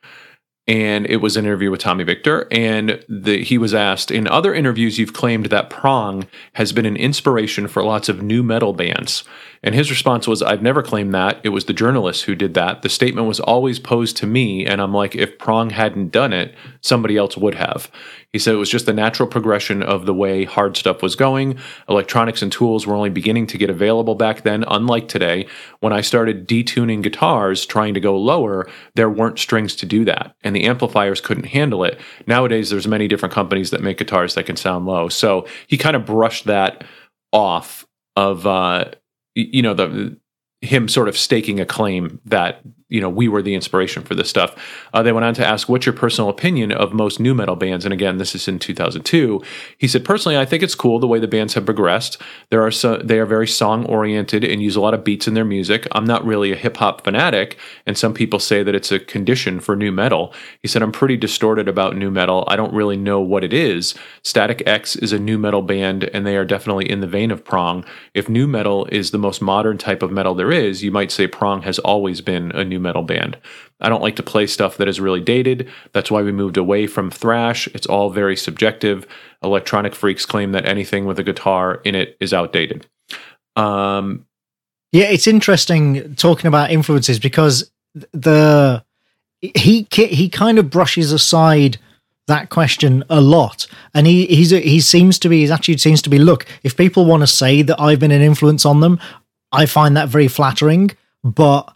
and it was an interview with Tommy Victor. And the, he was asked in other interviews, you've claimed that Prong has been an inspiration for lots of new metal bands. And his response was, I've never claimed that. It was the journalist who did that. The statement was always posed to me. And I'm like, if Prong hadn't done it, somebody else would have. He said it was just the natural progression of the way hard stuff was going. Electronics and tools were only beginning to get available back then, unlike today. When I started detuning guitars, trying to go lower, there weren't strings to do that. And the amplifiers couldn't handle it. Nowadays, there's many different companies that make guitars that can sound low. So he kind of brushed that off of uh, you know the him sort of staking a claim that you know we were the inspiration for this stuff. Uh, they went on to ask, "What's your personal opinion of most new metal bands?" And again, this is in 2002. He said, "Personally, I think it's cool the way the bands have progressed. There are so, they are very song oriented and use a lot of beats in their music. I'm not really a hip hop fanatic, and some people say that it's a condition for new metal." He said, "I'm pretty distorted about new metal. I don't really know what it is. Static X is a new metal band, and they are definitely in the vein of Prong. If new metal is the most modern type of metal there is, you might say Prong has always been a nu metal band. I don't like to play stuff that is really dated. That's why we moved away from thrash. It's all very subjective. Electronic freaks claim that anything with a guitar in it is outdated. Um, yeah, it's interesting talking about influences because the he he kind of brushes aside that question a lot and he he's he seems to be his attitude seems to be look if people want to say that i've been an influence on them i find that very flattering but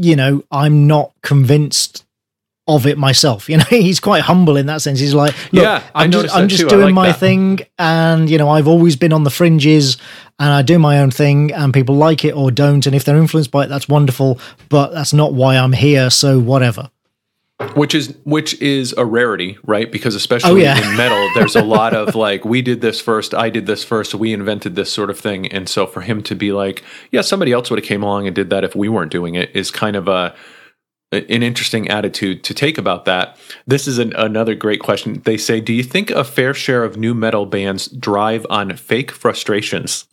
you know, I'm not convinced of it myself. You know, he's quite humble in that sense. He's like, yeah, I'm just, I'm just doing like my that. thing, and you know, I've always been on the fringes, and I do my own thing, and people like it or don't, and if they're influenced by it, that's wonderful. But that's not why I'm here. So whatever which is which is a rarity right? Because especially oh, yeah. in metal there's a lot of like we did this first i did this first we invented this sort of thing. And so for him to be like yeah somebody else would have came along and did that if we weren't doing it is kind of a an interesting attitude to take about that. This is an, another great question. They say do you think a fair share of new metal bands drive on fake frustrations?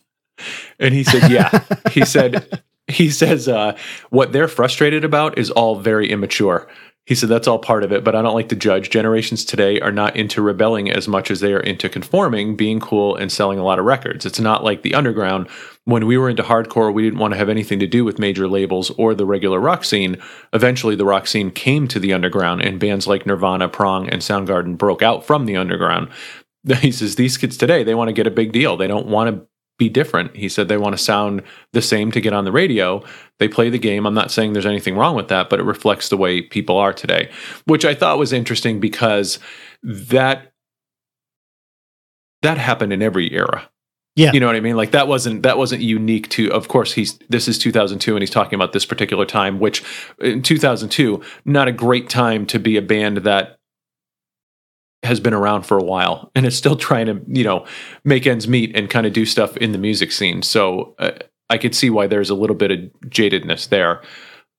And he said yeah. He said he says uh, what they're frustrated about is all very immature he said that's all part of it, but I don't like to judge. Generations today are not into rebelling as much as they are into conforming, being cool, and selling a lot of records. It's not like the underground. When we were into hardcore, we didn't want to have anything to do with major labels or the regular rock scene. Eventually, the rock scene came to the underground, and bands like Nirvana, Prong, and Soundgarden broke out from the underground. He says these kids today, they want to get a big deal. They don't want to be different. He said they want to sound the same to get on the radio. They play the game. I'm not saying there's anything wrong with that, but it reflects the way people are today, which I thought was interesting because that that happened in every era. Yeah. You know what I mean? Like that wasn't that wasn't unique to of course he's this is 2002 and he's talking about this particular time which in 2002 not a great time to be a band that has been around for a while and is still trying to you know make ends meet and kind of do stuff in the music scene. So uh, i could see why there's a little bit of jadedness there.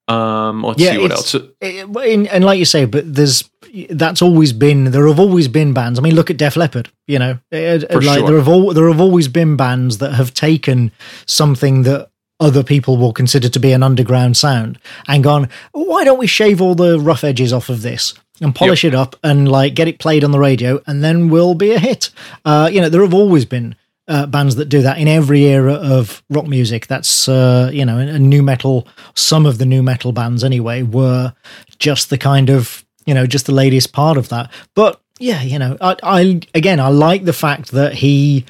Um let's yeah, see what else. it, and like you say but there's that's always been there have always been bands. I mean look at def leppard you know uh, for like sure. there have all there have always been bands that have taken something that other people will consider to be an underground sound and gone why don't we shave all the rough edges off of this and polish yep. it up and like get it played on the radio and then we'll be a hit. Uh, you know, there have always been uh, bands that do that in every era of rock music. That's uh, you know, a new metal. Some of the new metal bands, anyway, were just the kind of you know, just the latest part of that. But yeah, you know, I, I again, I like the fact that he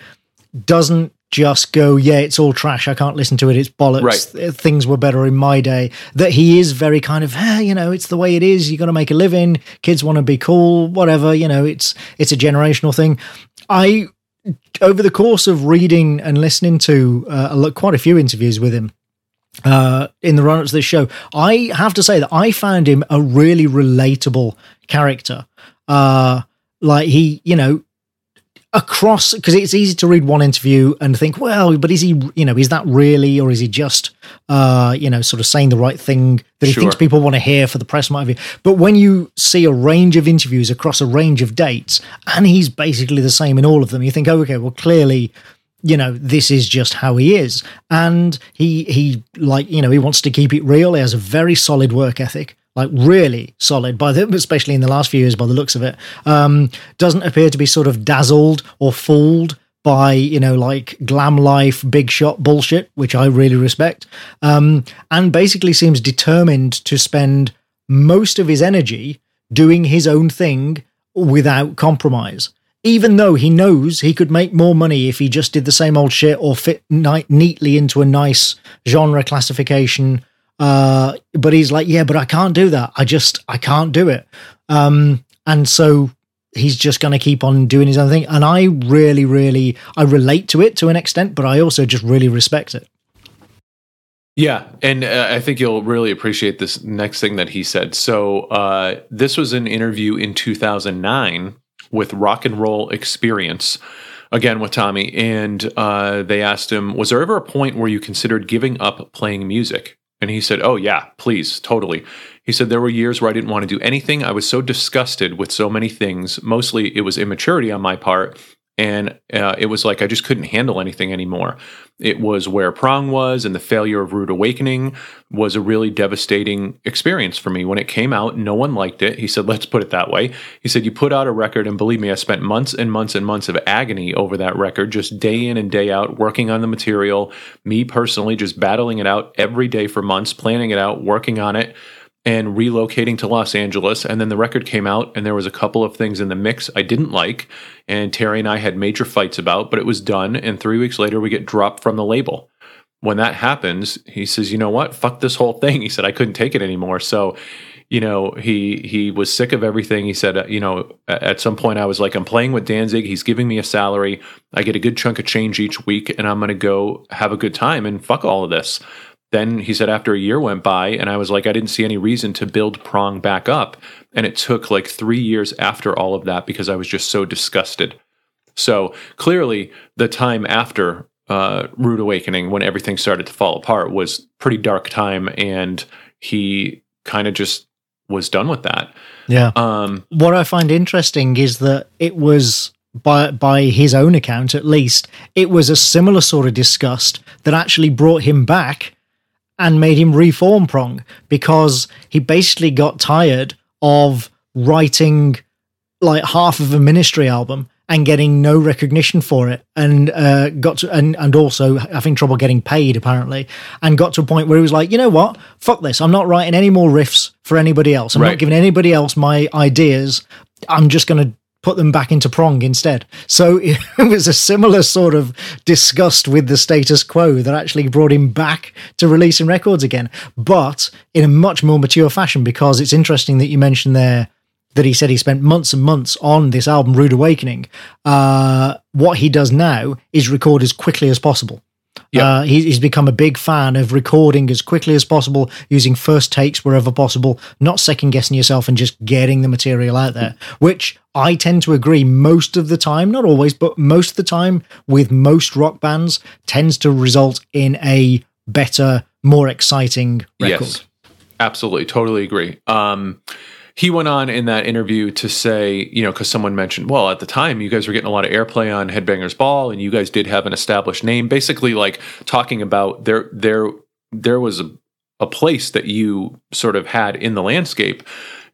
doesn't just go, yeah, it's all trash. I can't listen to it. It's bollocks. Right. Things were better in my day. That he is very kind of, eh, you know, it's the way it is. You got to make a living. Kids want to be cool, whatever. You know, it's it's a generational thing. I over the course of reading and listening to uh, quite a few interviews with him uh, in the run up to this show, I have to say that I found him a really relatable character. Uh, like he, you know, across because it's easy to read one interview and think, well, but is he, you know, is that really, or is he just, uh, you know, sort of saying the right thing that he Sure. thinks people want to hear for the press might be. But when you see a range of interviews across a range of dates, and he's basically the same in all of them, you think, oh, okay, well, clearly. You know, this is just how he is, and he he like you know he wants to keep it real. He has a very solid work ethic, like really solid by the especially in the last few years by the looks of it. Um doesn't appear to be sort of dazzled or fooled by you know like glam life big shot bullshit which i really respect. Um and basically seems determined to spend most of his energy doing his own thing without compromise even though he knows he could make more money if he just did the same old shit or fit ni- neatly into a nice genre classification uh but he's like yeah but i can't do that. I just i can't do it. Um and so he's just going to keep on doing his own thing. And i really really i relate to it to an extent but i also just really respect it. Yeah, and uh, I think you'll really appreciate this next thing that he said. So, uh, this was an interview in 2009 with Rock and Roll Experience, again with Tommy, and uh, they asked him, "Was there ever a point where you considered giving up playing music?" And he said, "Oh yeah, please, totally." He said there were years where I didn't want to do anything. I was so disgusted with so many things. Mostly, it was immaturity on my part. And uh, it was like I just couldn't handle anything anymore. It was where Prong was, and the failure of Rude Awakening was a really devastating experience for me. When it came out, no one liked it. He said, let's put it that way. He said, You put out a record, and believe me, I spent months and months and months of agony over that record, just day in and day out, working on the material. Me personally, just battling it out every day for months, planning it out, working on it and relocating to Los Angeles. And then the record came out, and there was a couple of things in the mix I didn't like. And Terry and I had major fights about, but it was done. And three weeks later, we get dropped from the label. When that happens, he says, "You know what? Fuck this whole thing." He said, "I couldn't take it anymore." So, you know, he he was sick of everything. He said, "You know, at some point, I was like, I'm playing with Danzig. He's giving me a salary. I get a good chunk of change each week, and I'm going to go have a good time and fuck all of this." Then he said, after a year went by, and I was like, I didn't see any reason to build Prong back up. And it took like three years after all of that because I was just so disgusted. So clearly, the time after uh, Rude Awakening, when everything started to fall apart, was pretty dark time, and he kind of just was done with that. yeah Um, what I find interesting is that it was by by his own account at least it was a similar sort of disgust that actually brought him back and made him reform prong because he basically got tired of writing like half of a ministry album and getting no recognition for it and uh, got to and, and also having trouble getting paid apparently and got to a point where he was like you know what? Fuck this. I'm not writing any more riffs for anybody else. I'm Right. not giving anybody else my ideas. I'm just going to put them back into prong instead so it was a similar sort of disgust with the status quo that actually brought him back to releasing records again but in a much more mature fashion because it's interesting that you mentioned there that he said he spent months and months on this album, Rude Awakening. Uh, what he does now is record as quickly as possible. Yeah. Uh, he, he's become a big fan of recording as quickly as possible, using first takes wherever possible, not second guessing yourself and just getting the material out there, which I tend to agree most of the time, not always, but most of the time with most rock bands tends to result in a better, more exciting record. Yes, absolutely, totally agree. Um, he went on in that interview to say, you know, because someone mentioned, well, at the time you guys were getting a lot of airplay on Headbangers Ball, and you guys did have an established name. Basically, like talking about there, there, there was a, a place that you sort of had in the landscape.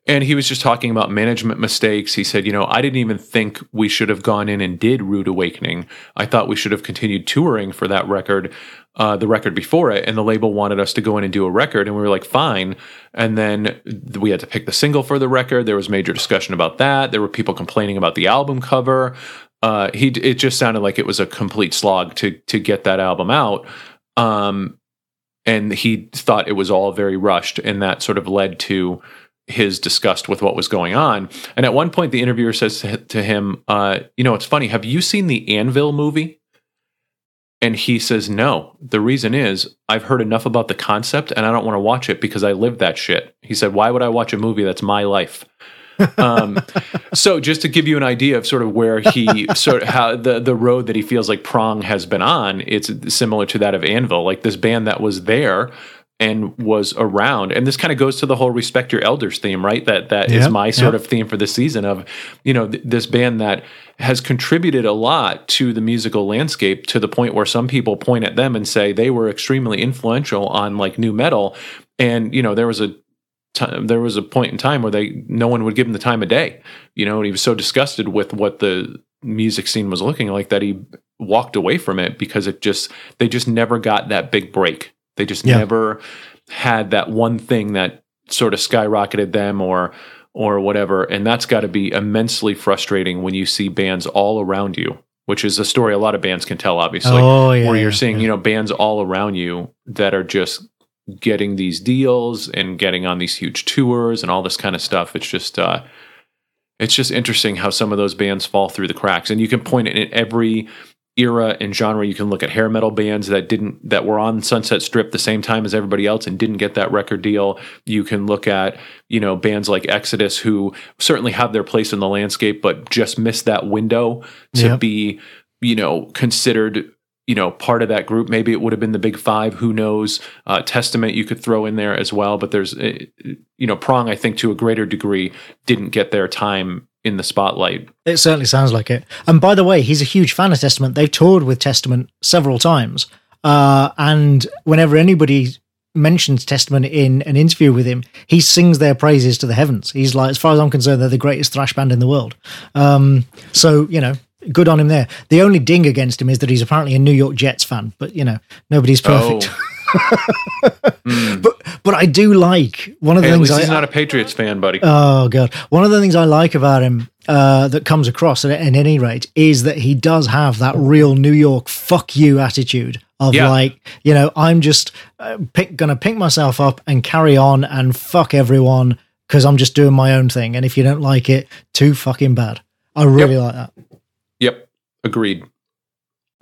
And he was just talking about management mistakes. He said, you know, I didn't even think we should have gone in and did Rude Awakening. I thought we should have continued touring for that record, uh, the record before it. And the label wanted us to go in and do a record. And we were like, fine. And then we had to pick the single for the record. There was major discussion about that. There were people complaining about the album cover. uh, he it just sounded like it was a complete slog to to get that album out. Um, and he thought it was all very rushed, and that sort of led to his disgust with what was going on. And at one point, the interviewer says to, him, uh, "You know, it's funny. Have you seen the Anvil movie?" And he says, "No. The reason is I've heard enough about the concept, and I don't want to watch it because I live that shit." He said, "Why would I watch a movie that's my life?" um, so just to give you an idea of sort of where he sort of how the the road that he feels like Prong has been on, it's similar to that of Anvil, like this band that was there and was around. And this kind of goes to the whole respect your elders theme right? That that yep, is my sort yep. of theme for this season of you know th- this band that has contributed a lot to the musical landscape to the point where some people point at them and say they were extremely influential on like new metal. And you know there was a time there was a point in time where they no one would give him the time of day you know and he was so disgusted with what the music scene was looking like that he walked away from it because it just they just never got that big break they just yeah. never had that one thing that sort of skyrocketed them or or whatever and that's got to be immensely frustrating when you see bands all around you which is a story a lot of bands can tell obviously oh, yeah, where you're yeah, seeing you know bands all around you that are just getting these deals and getting on these huge tours and all this kind of stuff. It's just uh, it's just interesting how some of those bands fall through the cracks. And you can point it in every era and genre. You can look at hair metal bands that didn't that were on Sunset Strip the same time as everybody else and didn't get that record deal. You can look at you know bands like Exodus who certainly have their place in the landscape, but just missed that window to yep. be you know considered you know, part of that group. Maybe it would have been the big five. Who knows? Uh, Testament you could throw in there as well. But there's, uh, you know, Prong, I think to a greater degree, didn't get their time in the spotlight. It certainly sounds like it. And by the way, he's a huge fan of Testament. They've toured with Testament several times. Uh, and whenever anybody mentions Testament in an interview with him, he sings their praises to the heavens. He's like, as far as I'm concerned, they're the greatest thrash band in the world. Um, so, you know, good on him there. The only ding against him is that he's apparently a New York Jets fan, but you know, nobody's perfect. Oh. mm. But but I do like one of the hey, things. he's I, not a Patriots fan, buddy. Oh god, one of the things I like about him uh, that comes across at, at, any rate is that he does have that real New York "fuck you" attitude of yeah. like, you know, I'm just uh, pick, gonna pick myself up and carry on and fuck everyone because I'm just doing my own thing, and if you don't like it, too fucking bad. I really yep. like that. Yep, agreed.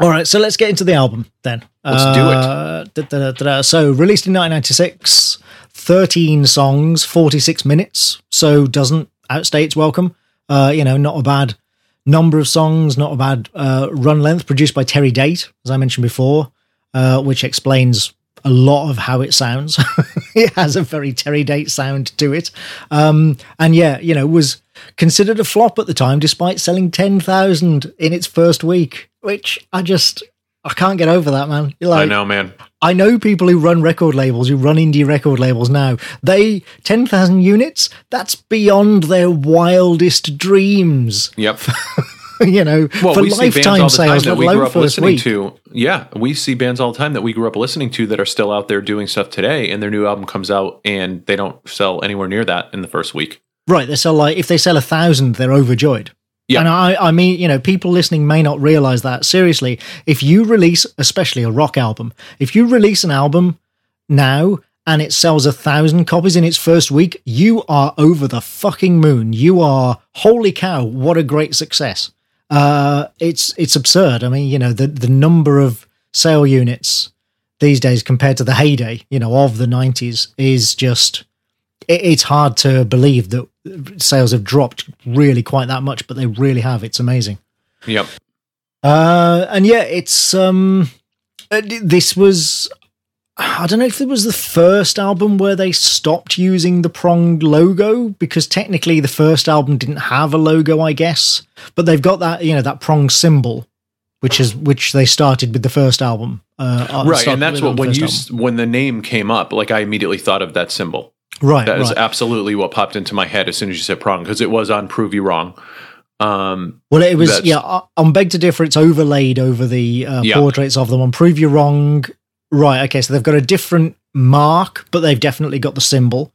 All right, so let's get into the album then. Let's uh, do it. Da, da, da, so, released in 1996, 13 songs, 46 minutes. So, doesn't outstay its welcome. Uh, you know, not a bad number of songs, not a bad uh, run length. Produced by Terry Date, as I mentioned before, uh, which explains a lot of how it sounds. it has a very Terry Date sound to it. Um, and yeah, you know, was considered a flop at the time, despite selling 10,000 in its first week, which I just, I can't get over that, man. Like, I know, man. I know people who run record labels, who run indie record labels now. They, 10,000 units, that's beyond their wildest dreams. Yep. you know, well, for lifetime sales, that we grew up listening week. to. Yeah, we see bands all the time that we grew up listening to that are still out there doing stuff today, and their new album comes out and they don't sell anywhere near that in the first week. Right. They sell like if they sell a thousand, they're overjoyed. Yeah. And I, I mean, you know, people listening may not realize that. Seriously, if you release, especially a rock album, if you release an album now and it sells a thousand copies in its first week, you are over the fucking moon. You are holy cow, what a great success. Uh, it's it's absurd. I mean, you know, the the number of sale units these days compared to the heyday, you know, of the nineties is just it, it's hard to believe that sales have dropped really quite that much, but they really have. It's amazing. Yep. Uh, and yeah, it's um, uh, this was I don't know if it was the first album where they stopped using the pronged logo because technically the first album didn't have a logo, I guess. But they've got that, you know, that prong symbol, which is which they started with the first album. Uh, right, and that's what when you album. when the name came up, like I immediately thought of that symbol. Right, that right. is absolutely what popped into my head as soon as you said prong because it was on "Prove You Wrong." Um, well, it was yeah. On Beg to Differ, it's overlaid over the uh, yeah. portraits of them. On "Prove You Wrong," Right. Okay. So they've got a different mark, but they've definitely got the symbol.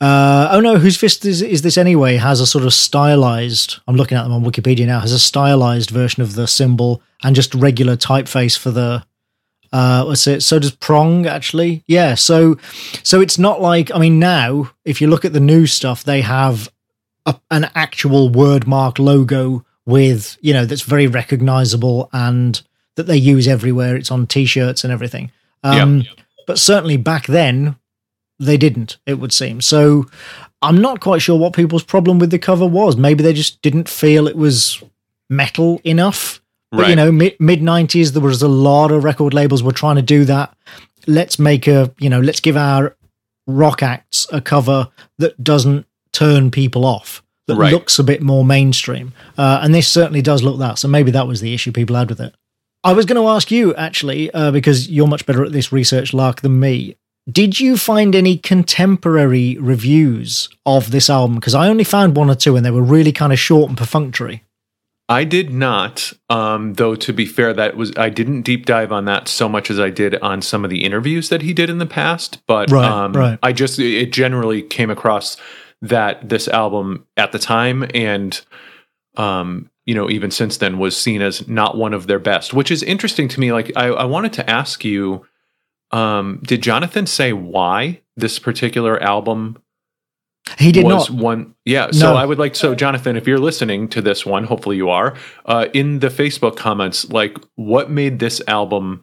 Uh, oh no, whose fist is, is this anyway? Has a sort of stylized. I'm looking at them on Wikipedia now. Has a stylized version of the symbol and just regular typeface for the. Uh, what's it? So does Prong actually? Yeah. So, so it's not like I mean now if you look at the new stuff, they have a, an actual wordmark logo with you know that's very recognizable and that they use everywhere. It's on T-shirts and everything. Um, yep. But certainly back then, they didn't. It would seem so. I'm not quite sure what people's problem with the cover was. Maybe they just didn't feel it was metal enough. But right. you know, mid mid nineties, there was a lot of record labels were trying to do that. Let's make a you know, let's give our rock acts a cover that doesn't turn people off that right. looks a bit more mainstream. Uh, and this certainly does look that. So maybe that was the issue people had with it. I was going to ask you actually, uh, because you're much better at this research, Lark, than me. Did you find any contemporary reviews of this album? Because I only found one or two, and they were really kind of short and perfunctory. I did not, um, though. To be fair, that was I didn't deep dive on that so much as I did on some of the interviews that he did in the past. But right, um, right. I just it generally came across that this album at the time and um, you know even since then was seen as not one of their best which is interesting to me like i, I wanted to ask you um, did jonathan say why this particular album he did was not one yeah so no. i would like so jonathan if you're listening to this one hopefully you are uh, in the facebook comments like what made this album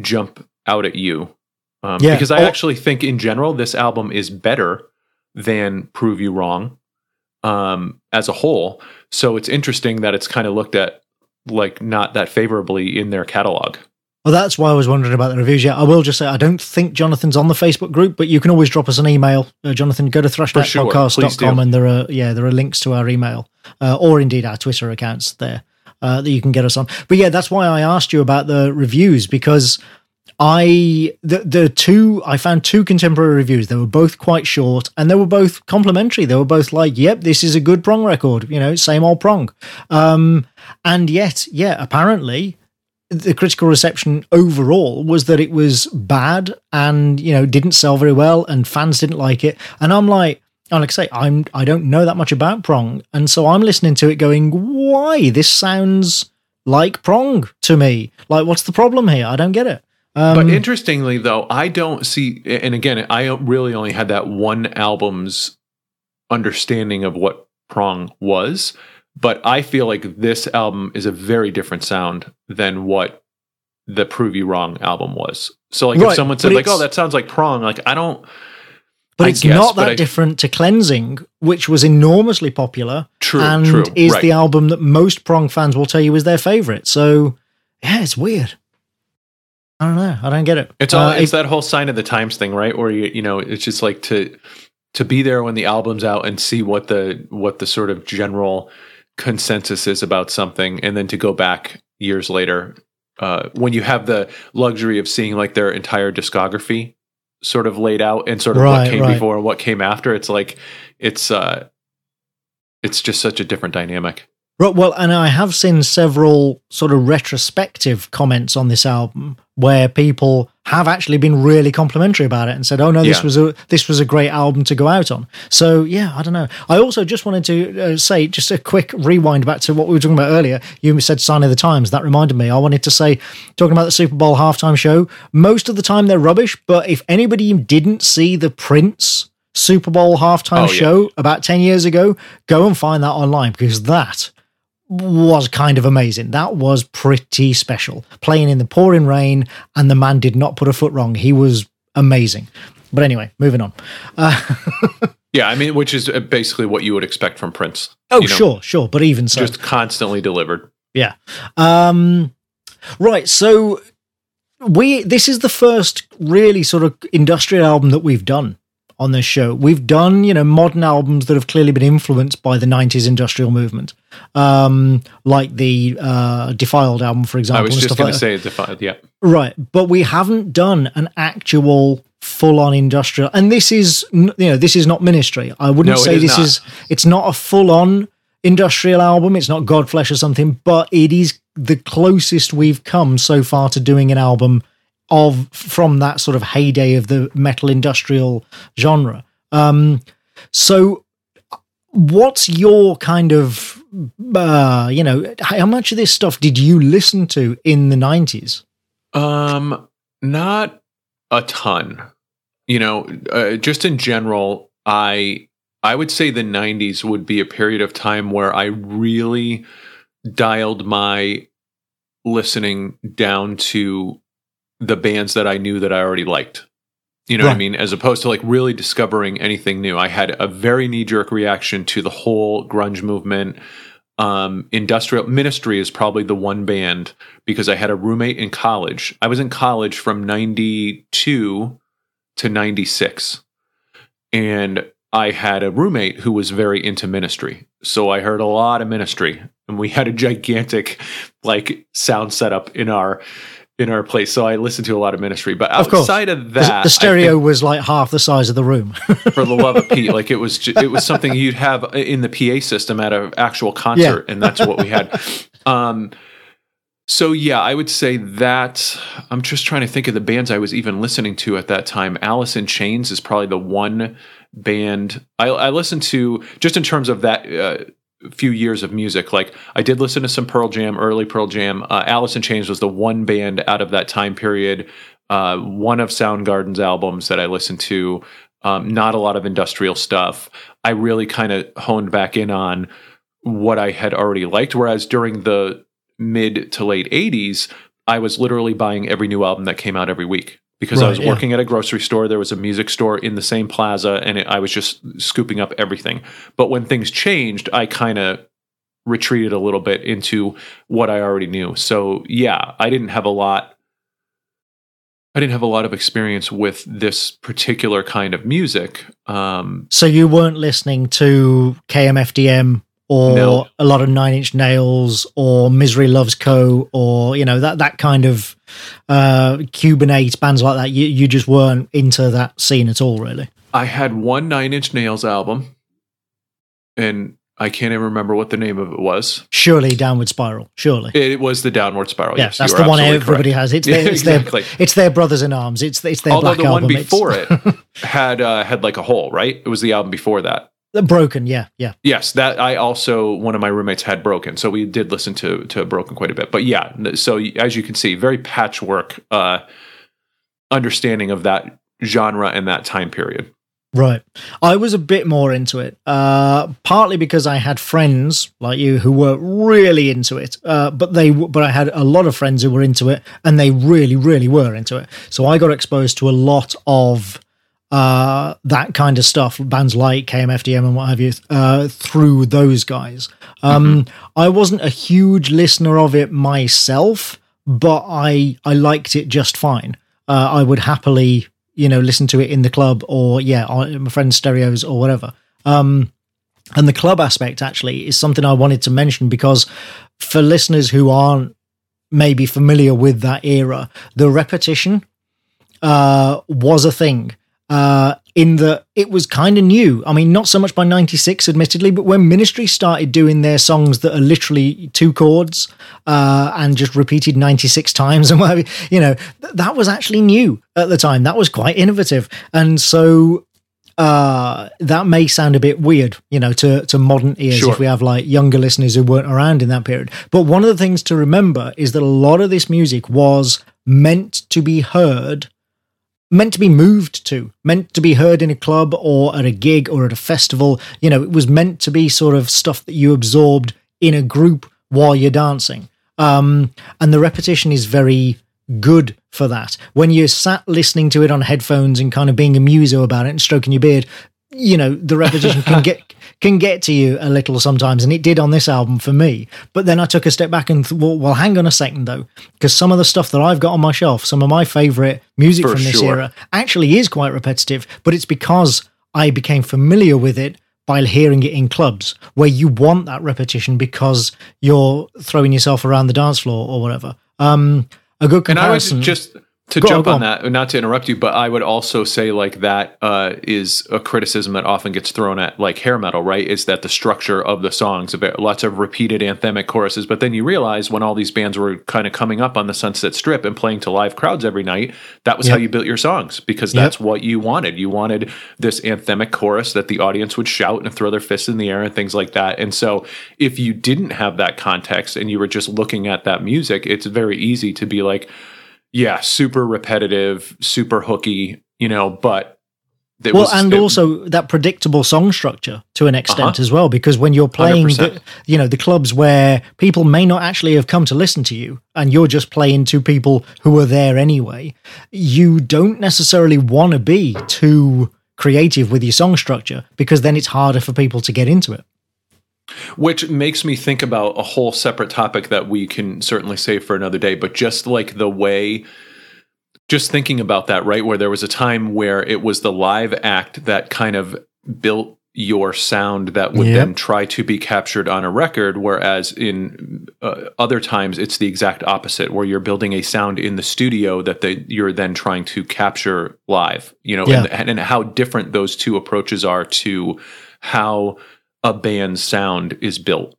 jump out at you um, yeah. because i oh. actually think in general this album is better than prove you wrong um, as a whole. So it's interesting that it's kind of looked at like not that favorably in their catalog. Well, that's why I was wondering about the reviews. Yeah, I will just say I don't think Jonathan's on the Facebook group, but you can always drop us an email. Uh, Jonathan, go to thrashitoutpodcast.com sure. and there are yeah there are links to our email uh, or indeed our Twitter accounts there uh, that you can get us on. But yeah, that's why I asked you about the reviews because I the the two I found two contemporary reviews. They were both quite short and they were both complimentary. They were both like, "Yep, this is a good prong record." You know, same old prong. Um, and yet, yeah, apparently the critical reception overall was that it was bad and you know didn't sell very well and fans didn't like it. And I'm like, and like I say, I'm I don't know that much about prong, and so I'm listening to it going, "Why this sounds like prong to me? Like, what's the problem here? I don't get it." Um, but interestingly, though, I don't see, and again, I really only had that one album's understanding of what Prong was, but I feel like this album is a very different sound than what the Prove You Wrong album was. So, like, right, if someone said, like, oh, that sounds like Prong, like, I don't. But I it's guess, not that I, different to Cleansing, which was enormously popular. True, and true, is right. the album that most Prong fans will tell you is their favorite. So, yeah, it's weird. I don't know. I don't get it. It's all uh, it's it, that whole sign of the times thing, right? Where you you know, it's just like to to be there when the album's out and see what the what the sort of general consensus is about something, and then to go back years later uh, when you have the luxury of seeing like their entire discography sort of laid out and sort of right, what came right. before and what came after. It's like it's uh, it's just such a different dynamic. Right, well, and I have seen several sort of retrospective comments on this album where people have actually been really complimentary about it and said, "Oh no, this yeah. was a this was a great album to go out on." So yeah, I don't know. I also just wanted to uh, say just a quick rewind back to what we were talking about earlier. You said "Sign of the Times." That reminded me. I wanted to say, talking about the Super Bowl halftime show. Most of the time they're rubbish, but if anybody didn't see the Prince Super Bowl halftime oh, show yeah. about ten years ago, go and find that online because that was kind of amazing. That was pretty special. Playing in the pouring rain, and the man did not put a foot wrong. He was amazing. But anyway, moving on. Uh, yeah, I mean, which is uh, basically what you would expect from Prince. Oh, you know, sure, sure. But even so, just constantly delivered. Yeah. Um, right. So we this is the first really sort of industrial album that we've done on this show. We've done, you know, modern albums that have clearly been influenced by the 90s industrial movement, um, like the uh, Defiled album, for example. I was just going like to say Defiled, yeah. Right. But we haven't done an actual full on industrial. And this is, you know, this is not ministry. I wouldn't no, say is this not. is, it's not a full on industrial album. It's not Godflesh or something, but it is the closest we've come so far to doing an album of from that sort of heyday of the metal industrial genre. Um, So, what's your kind of, uh, you know, how much of this stuff did you listen to in the 90s? Um, not a ton. You know, uh, just in general, I I would say the 90s would be a period of time where I really dialed my listening down to the bands that I knew that I already liked. You know right. what I mean? As opposed to like really discovering anything new. I had a very knee jerk reaction to the whole grunge movement. Um, industrial ministry is probably the one band because I had a roommate in college. I was in college from 92 to 96. And I had a roommate who was very into ministry. So I heard a lot of ministry and we had a gigantic like sound setup in our in our place. So I listened to a lot of ministry. But outside of, of that, the, stereo was like half the size of the room. for the love of Pete, like it was, it was something you'd have in the PA system at an actual concert, yeah. and that's what we had. Um, so yeah, I would say that I'm just trying to think of the bands I was even listening to at that time. Alice in Chains is probably the one band I, I listened to just in terms of that. Uh, few years of music. Like I did listen to some Pearl Jam, early Pearl Jam. Uh, Alice in Chains was the one band out of that time period. Uh, one of Soundgarden's albums that I listened to. Um, not a lot of industrial stuff. I really kind of honed back in on what I had already liked. Whereas during the mid to late '80s, I was literally buying every new album that came out every week because right, I was working yeah. at a grocery store. There was a music store in the same plaza, and it, I was just scooping up everything. But when things changed, I kind of retreated a little bit into what I already knew. So yeah, I didn't have a lot. I didn't have a lot of experience with this particular kind of music. Um, so you weren't listening to KMFDM or no. a lot of Nine Inch Nails or Misery Loves Co. or you know that that kind of uh, Cubanate bands like that. You you just weren't into that scene at all, really. I had one Nine Inch Nails album, and I can't even remember what the name of it was. Surely Downward Spiral. Surely it was the Downward Spiral. Yeah, yes, that's the one everybody correct. has. It's their, it's, exactly. their, it's their brothers in arms. It's it's their Although black the album. one before it had uh, had like a hole, right? It was the album before that. Broken, yeah, yeah. Yes, that I also one of my roommates had Broken, so we did listen to to Broken quite a bit. But yeah, so as you can see, very patchwork uh, understanding of that genre and that time period. Right. I was a bit more into it, uh, partly because I had friends like you who were really into it, uh, but they but I had a lot of friends who were into it, and they really, really were into it. So I got exposed to a lot of uh, that kind of stuff, bands like KMFDM and what have you, uh, through those guys. Um, mm-hmm. I wasn't a huge listener of it myself, but I I liked it just fine. Uh, I would happily, you know, listen to it in the club or yeah, on my friend's stereos or whatever. Um, and the club aspect actually is something I wanted to mention because for listeners who aren't maybe familiar with that era, the repetition uh, was a thing uh, in that it was kind of new. I mean, not so much by 96, admittedly, but when Ministry started doing their songs that are literally two chords uh, and just repeated 96 times and whatever, you know, th- that was actually new at the time. That was quite innovative. And so uh, that may sound a bit weird, you know, to, to modern ears sure. if we have like younger listeners who weren't around in that period. But one of the things to remember is that a lot of this music was meant to be heard meant to be moved to, meant to be heard in a club or at a gig or at a festival. You know, it was meant to be sort of stuff that you absorbed in a group while you're dancing. Um, and the repetition is very good for that. When you're sat listening to it on headphones and kind of being a muso about it and stroking your beard, you know, the repetition can get can get to you a little sometimes, and it did on this album for me. But then I took a step back and thought, well, well, hang on a second though, because some of the stuff that I've got on my shelf, some of my favorite music for from this sure. era, actually is quite repetitive. But it's because I became familiar with it by hearing it in clubs where you want that repetition because you're throwing yourself around the dance floor or whatever. Um, a good comparison. And I would just to Go jump on, on. that, not to interrupt you, but I would also say like that uh, is a criticism that often gets thrown at like hair metal, right? Is that the structure of the songs, lots of repeated anthemic choruses, but then you realize when all these bands were kind of coming up on the Sunset Strip and playing to live crowds every night, that was how you built your songs because Yep. that's what you wanted. You wanted this anthemic chorus that the audience would shout and throw their fists in the air and things like that. And so if you didn't have that context and you were just looking at that music, it's very easy to be like, yeah, super repetitive, super hooky, you know, but it well, was- and it- also that predictable song structure to an extent Uh-huh. as well, because when you're playing, the, you know, the clubs where people may not actually have come to listen to you, and you're just playing to people who are there anyway, you don't necessarily want to be too creative with your song structure because then it's harder for people to get into it. Which makes me think about a whole separate topic that we can certainly save for another day, but just like the way just thinking about that, right? Where there was a time where it was the live act that kind of built your sound that would Yep. then try to be captured on a record, whereas in uh, other times it's the exact opposite, where you're building a sound in the studio that they, you're then trying to capture live. You know, Yeah. and, and how different those two approaches are to how a band's sound is built.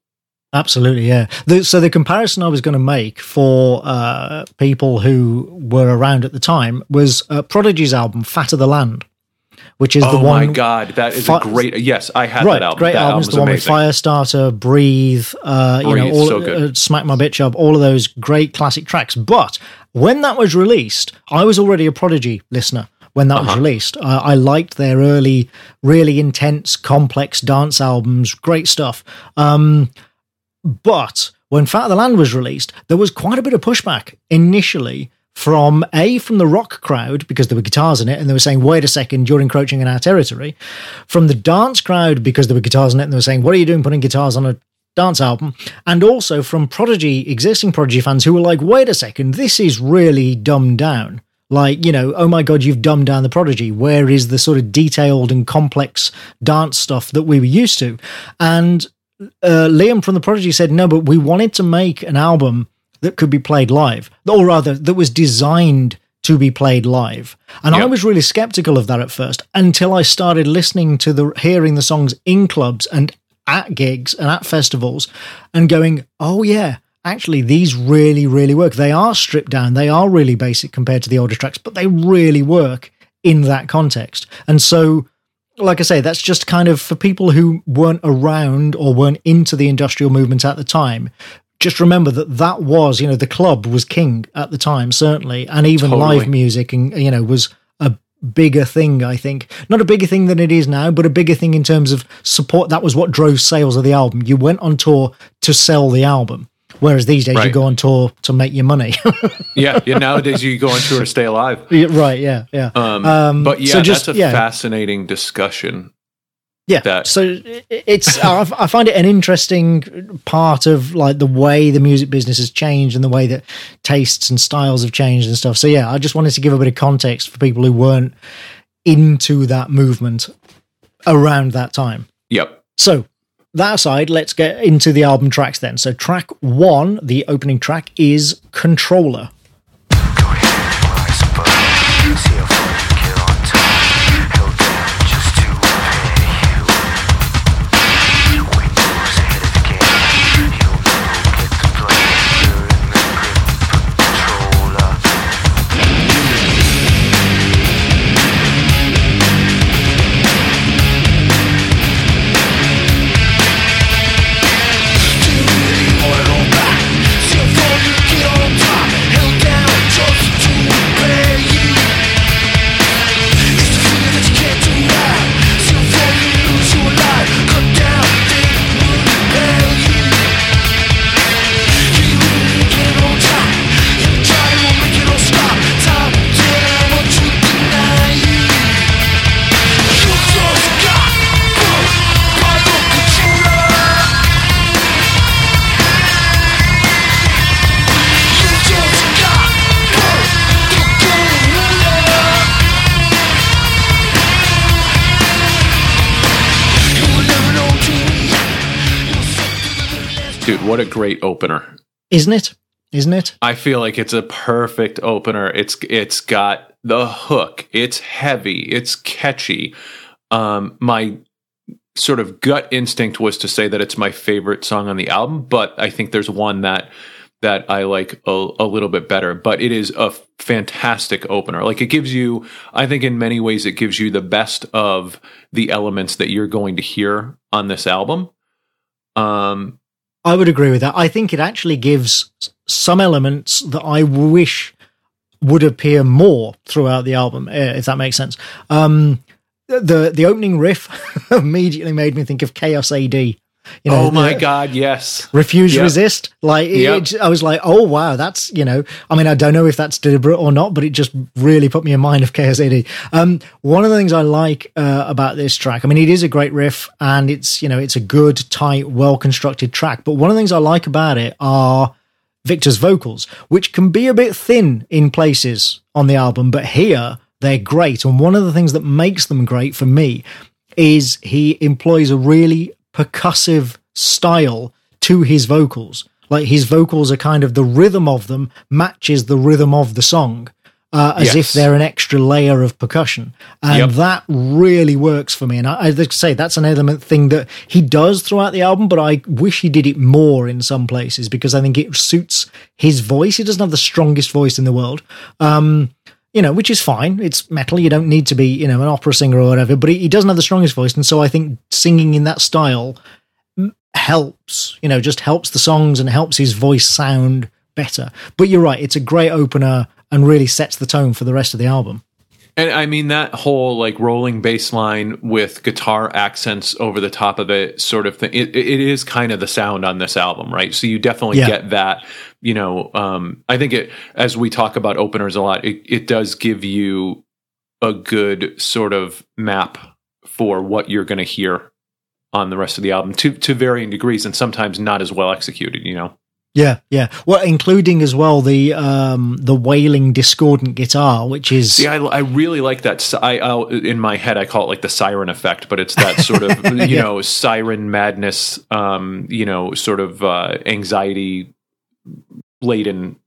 Absolutely, yeah. The, so the comparison I was going to make for uh, people who were around at the time was uh, Prodigy's album "Fat of the Land," which is oh the one. Oh my god, that is Fi- a great. Yes, I had right, that album. great that albums. album's The one amazing. with Firestarter, Breathe, uh, you know, all, so uh, Smack My Bitch Up, all of those great classic tracks. But when that was released, I was already a Prodigy listener. When that was Uh-huh. released, uh, I liked their early, really intense, complex dance albums. Great stuff. Um, but when Fat of the Land was released, there was quite a bit of pushback initially from A, from the rock crowd, because there were guitars in it, and they were saying, wait a second, you're encroaching in our territory. From the dance crowd, because there were guitars in it, and they were saying, what are you doing putting guitars on a dance album? And also from Prodigy, existing Prodigy fans who were like, wait a second, this is really dumbed down. Like, you know, oh my God, you've dumbed down the Prodigy. Where is the sort of detailed and complex dance stuff that we were used to? And uh, Liam from the Prodigy said, no, but we wanted to make an album that could be played live, or rather, that was designed to be played live. And I was really skeptical of that at first until I started listening to the hearing the songs in clubs and at gigs and at festivals and going, oh yeah, actually these really, really work. They are stripped down, they are really basic compared to the older tracks, but they really work in that context. And so like I say, that's just kind of for people who weren't around or weren't into the industrial movement at the time. Just remember that that was, you know, the club was king at the time, certainly, and even Totally. live music, and you know, was a bigger thing. I think not a bigger thing than it is now, but a bigger thing in terms of support. That was what drove sales of the album. You went on tour to sell the album, whereas these days you go on tour to make your money. yeah, yeah. Nowadays you go on tour to stay alive. Yeah, right? Yeah, yeah. Um, Um, but yeah, so just- that's a yeah. fascinating discussion. Yeah. that- so it's I find it an interesting part of like the way the music business has changed and the way that tastes and styles have changed and stuff. So yeah, I just wanted to give a bit of context for people who weren't into that movement around that time. Yep. So that aside, let's get into the album tracks then. So track 1, the opening track is Controller. Dude, what a great opener. Isn't it? isn't it? I feel like it's a perfect opener. It's it's got the hook. It's heavy. It's catchy. Um, my sort of gut instinct was to say that it's my favorite song on the album, but I think there's one that that I like a, a, little bit better. But it is a fantastic opener. Like it gives you, I think in many ways, it gives you the best of the elements that you're going to hear on this album. Um, I would agree with that. I think it actually gives some elements that I wish would appear more throughout the album, eh, if that makes sense. Um, the the opening riff immediately made me think of Chaos AD. You know, oh my god, yes. Refuse, yep. resist. Like yep. it, I was like, oh wow, that's you know. I mean, I don't know if that's deliberate or not, but it just really put me in mind of Chaos AD. Um, one of the things I like uh, about this track, I mean, it is a great riff and it's you know it's a good, tight, well constructed track. But one of the things I like about it are Victor's vocals, which can be a bit thin in places on the album, but here they're great. And one of the things that makes them great for me is he employs a really percussive style to his vocals. Like his vocals are kind of the rhythm of them matches the rhythm of the song. Uh, as yes. if they're an extra layer of percussion. And yep. that really works for me. And I, I say that's an element thing that he does throughout the album, but I wish he did it more in some places because I think it suits his voice. He doesn't have the strongest voice in the world. Um, you know, which is fine. It's metal. You don't need to be, you know, an opera singer or whatever, but he, he doesn't have the strongest voice. And so I think singing in that style helps, you know, just helps the songs and helps his voice sound better. But you're right. It's a great opener and really sets the tone for the rest of the album. And I mean that whole like rolling bass line with guitar accents over the top of it, sort of thing. It, it is kind of the sound on this album, right? So you definitely yeah. get that. You know, um, I think it as we talk about openers a lot, it, it does give you a good sort of map for what you're going to hear on the rest of the album to to varying degrees, and sometimes not as well executed. You know. Yeah, yeah. Well, including as well the um, the wailing discordant guitar, which is see, I, I really like that. I I'll, in my head I call it like the siren effect, but it's that sort of you yeah. know siren madness, um, you know, sort of uh, anxiety laden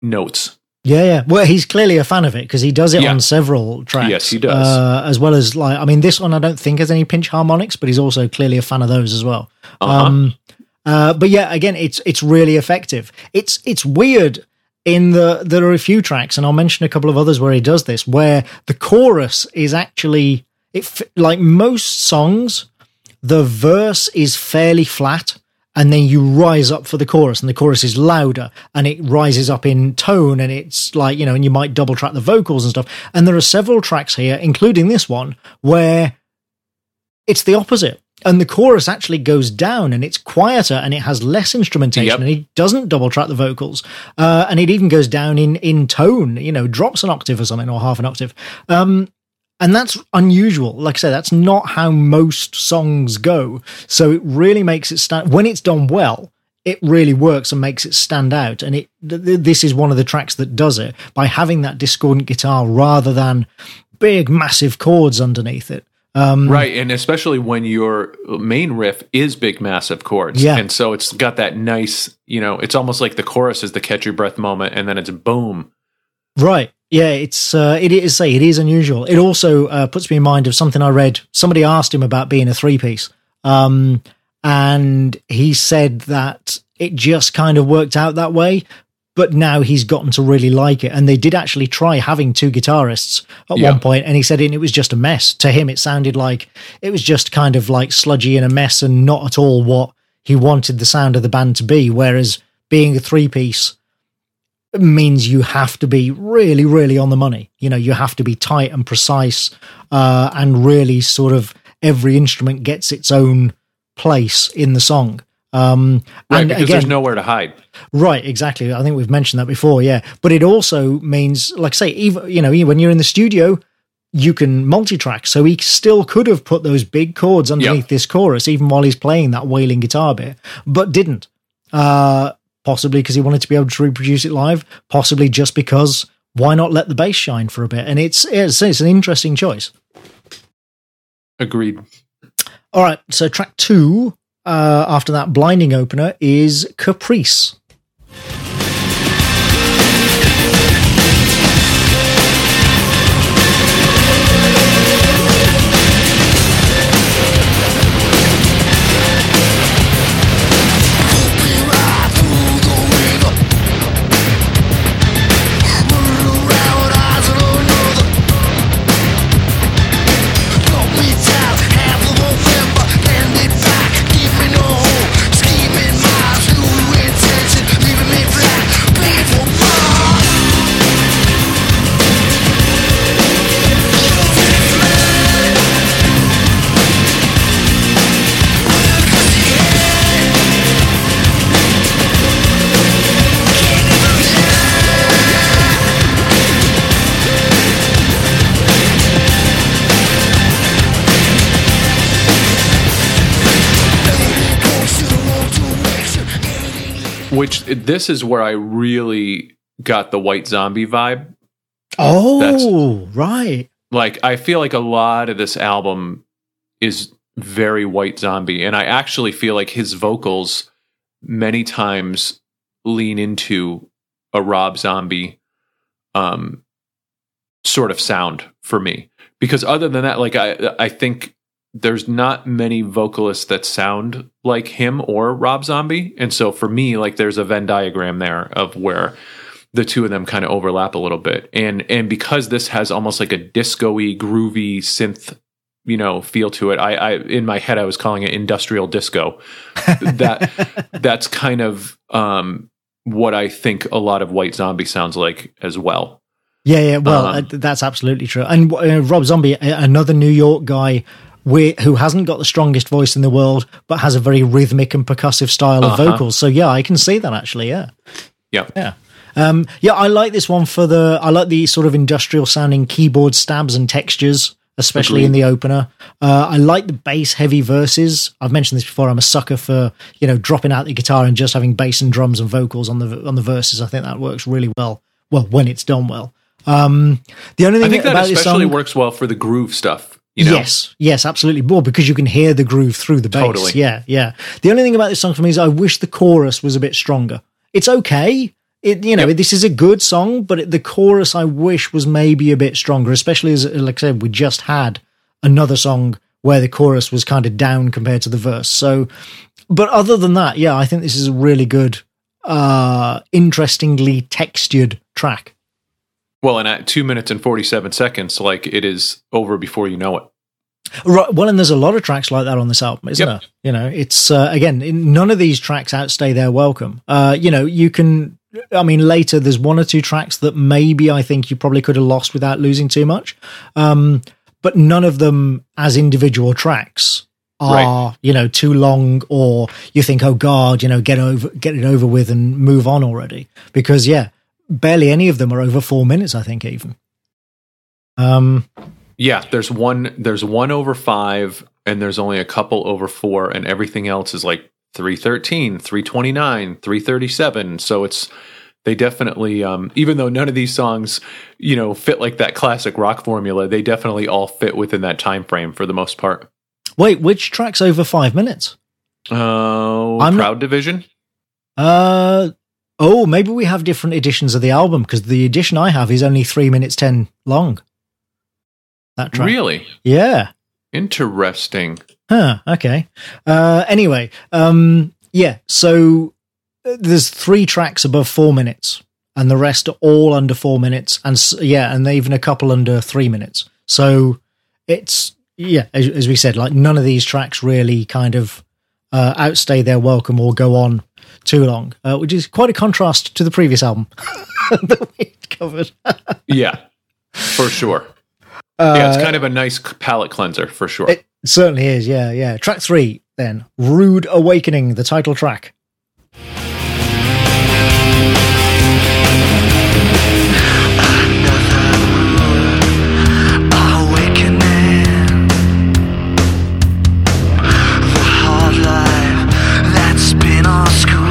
notes. Yeah, yeah. Well, he's clearly a fan of it because he does it yeah. on several tracks. Yes, he does. Uh, as well as like, I mean, this one I don't think has any pinch harmonics, but he's also clearly a fan of those as well. Uh-huh. Um, uh, but yeah, again, it's it's really effective. It's it's weird in the there are a few tracks, and I'll mention a couple of others where he does this, where the chorus is actually it like most songs, the verse is fairly flat. And then you rise up for the chorus, and the chorus is louder, and it rises up in tone, and it's like you know, and you might double track the vocals and stuff. And there are several tracks here, including this one, where it's the opposite and the chorus actually goes down and it's quieter and it has less instrumentation yep. and he doesn't double track the vocals uh, and it even goes down in in tone you know drops an octave or something or half an octave um, and that's unusual. Like i say that's not how most songs go. So it really makes it stand when it's done well it really works and makes it stand out. And it th- this is one of the tracks that does it by having that discordant guitar rather than big massive chords underneath it. Um, right, and especially when your main riff is big, massive chords, yeah, and so it's got that nice, you know, it's almost like the chorus is the catch your breath moment, and then it's boom. Right. Yeah, it's uh, it is say it is unusual. It also uh, puts me in mind of something I read. Somebody asked him about being a three piece, um, and he said that it just kind of worked out that way but now he's gotten to really like it. And they did actually try having two guitarists at yeah. one point, and he said it was just a mess. To him, it sounded like it was just kind of like sludgy and a mess, and not at all what he wanted the sound of the band to be. Whereas being a three piece means you have to be really, really on the money. You know, you have to be tight and precise, uh, and really sort of every instrument gets its own place in the song. Um, right, and because again, there's nowhere to hide. Right, exactly. I think we've mentioned that before. Yeah, but it also means, like, I say, even you know, when you're in the studio, you can multi-track. So he still could have put those big chords underneath yep. this chorus, even while he's playing that wailing guitar bit, but didn't. Uh, possibly because he wanted to be able to reproduce it live. Possibly just because why not let the bass shine for a bit? And it's it's, it's an interesting choice. Agreed. All right, so track two uh, after that blinding opener is Caprice. Which this is where I really got the White Zombie vibe. Oh, right. Like I feel like a lot of this album is very White Zombie, and I actually feel like his vocals many times lean into a Rob Zombie um sort of sound for me. Because other than that, like I I think there's not many vocalists that sound like him or Rob Zombie. And so for me, like there's a Venn diagram there of where the two of them kind of overlap a little bit. And and because this has almost like a disco-y, groovy synth, you know, feel to it, I, I in my head I was calling it industrial disco. that that's kind of um what I think a lot of White Zombie sounds like as well. Yeah, yeah. Well, um, uh, that's absolutely true. And uh, Rob Zombie, another New York guy who hasn't got the strongest voice in the world, but has a very rhythmic and percussive style of uh-huh. vocals. So yeah, I can see that actually. Yeah, yeah, yeah. Um, yeah, I like this one for the. I like the sort of industrial sounding keyboard stabs and textures, especially Agreed. in the opener. Uh, I like the bass heavy verses. I've mentioned this before. I'm a sucker for you know dropping out the guitar and just having bass and drums and vocals on the on the verses. I think that works really well. Well, when it's done well. Um, the only thing I think that especially song, works well for the groove stuff. You know? Yes, yes, absolutely. More because you can hear the groove through the bass. Totally. Yeah, yeah. The only thing about this song for me is I wish the chorus was a bit stronger. It's okay. It, you know, yep. this is a good song, but it, the chorus I wish was maybe a bit stronger, especially as, like I said, we just had another song where the chorus was kind of down compared to the verse. So, but other than that, yeah, I think this is a really good, uh, interestingly textured track. Well, and at two minutes and 47 seconds, like it is over before you know it. Right. Well, and there's a lot of tracks like that on this album, isn't yep. there? You know, it's uh, again, none of these tracks outstay their welcome. Uh, you know, you can. I mean, later there's one or two tracks that maybe I think you probably could have lost without losing too much, um, but none of them as individual tracks are right. you know too long, or you think, oh God, you know, get over, get it over with and move on already. Because yeah, barely any of them are over four minutes. I think even. Um, yeah, there's one. There's one over five, and there's only a couple over four, and everything else is like 313, 329, 337. So it's they definitely um, even though none of these songs you know fit like that classic rock formula they definitely all fit within that time frame for the most part wait which track's over five minutes uh I'm proud not, division uh Oh, maybe we have different editions of the album because the edition I have is only three minutes ten long. That track. Really? Yeah. Interesting. Huh. Okay. Uh, anyway, um, yeah. So uh, there's three tracks above four minutes, and the rest are all under four minutes, and yeah, and even a couple under three minutes. So it's yeah, as, as we said, like none of these tracks really kind of uh, outstay their welcome or go on too long, uh, which is quite a contrast to the previous album that we covered. yeah, for sure. Uh, yeah, it's kind of a nice palate cleanser for sure. It certainly is. Yeah, yeah. Track three, then Rude Awakening, the title track. School.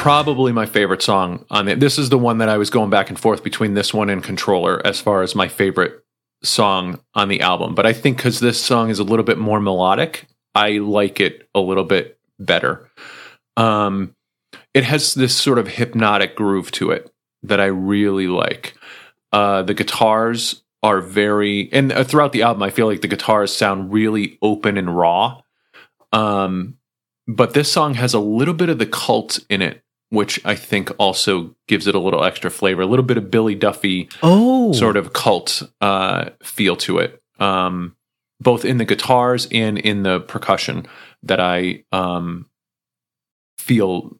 Probably my favorite song on it. This is the one that I was going back and forth between this one and Controller as far as my favorite song on the album. But I think because this song is a little bit more melodic, I like it a little bit better. Um, it has this sort of hypnotic groove to it that I really like. Uh, the guitars are very, and uh, throughout the album, I feel like the guitars sound really open and raw. Um, but this song has a little bit of the cult in it, which I think also gives it a little extra flavor, a little bit of Billy Duffy Oh, sort of cult uh, feel to it, um, both in the guitars and in the percussion that I um, feel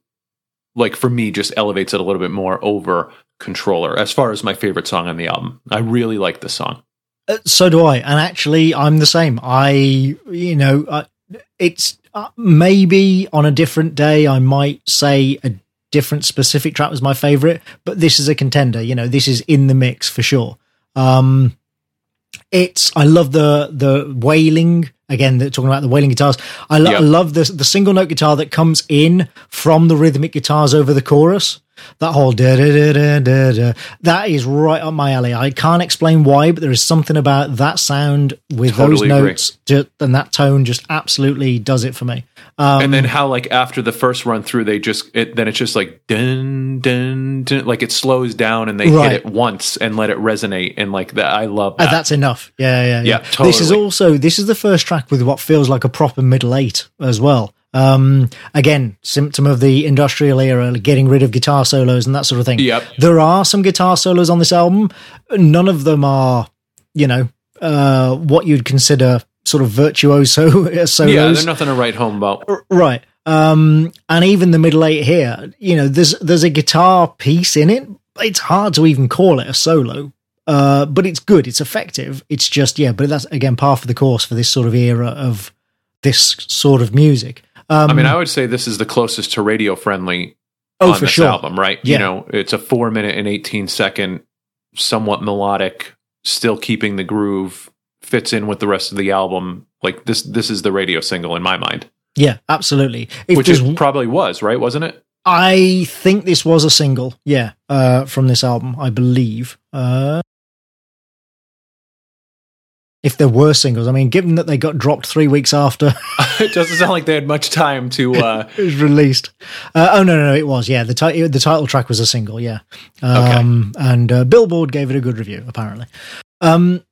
like for me just elevates it a little bit more over Controller as far as my favorite song on the album. I really like this song. Uh, so do I. And actually, I'm the same. I, you know, uh, it's uh, maybe on a different day, I might say a different specific track was my favorite, but this is a contender. You know, this is in the mix for sure. Um, it's, I love the, the wailing. Again, they're talking about the wailing guitars. I, lo- Yeah. I love the, the single note guitar that comes in from the rhythmic guitars over the chorus. That whole da da da da da. That is right up my alley. I can't explain why, but there is something about that sound with Totally those notes ju- and that tone just absolutely does it for me. Um, and then how like after the first run through they just it, then it's just like dun dun dun like it slows down and they Right. hit it once and let it resonate and like that I love Uh, that. that's enough. Yeah, yeah, yeah. Yeah, This is also this is the first track with what feels like a proper middle eight as well. Um, again, symptom of the industrial era, getting rid of guitar solos and that sort of thing. Yep. There are some guitar solos on this album. None of them are, you know, uh, what you'd consider sort of virtuoso solos. yeah, there's nothing to write home about. Right um and even the middle eight here you know there's there's a guitar piece in it it's hard to even call it a solo uh but it's good it's effective it's just yeah but that's again par for the course for this sort of era of this sort of music um I mean, I would say this is the closest to radio friendly oh on for this sure album, right? Yeah. You know, it's a four minute and 18 second, somewhat melodic, still keeping the groove, fits in with the rest of the album. Like this, this is the radio single in my mind, yeah absolutely if which it probably was, right? Wasn't it? I think this was a single, yeah, uh, from this album, I believe. Uh, if there were singles, I mean, given that they got dropped three weeks after it doesn't sound like they had much time to. uh it was released. Uh, oh no, no, no, it was. Yeah, the ti- the title track was a single. Yeah, um, and uh, Billboard gave it a good review. Apparently, um,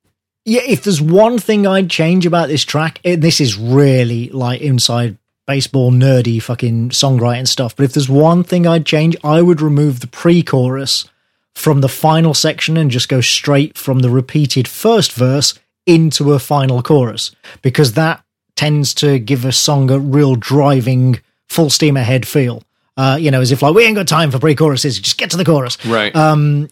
yeah. If there's one thing I'd change about this track, it, this is really like inside baseball nerdy fucking songwriting stuff. But if there's one thing I'd change, I would remove the pre-chorus from the final section and just go straight from the repeated first verse into a final chorus because that tends to give a song a real driving full steam ahead feel. Uh, you know as if like we ain't got time for pre-choruses just get to the chorus. Right. um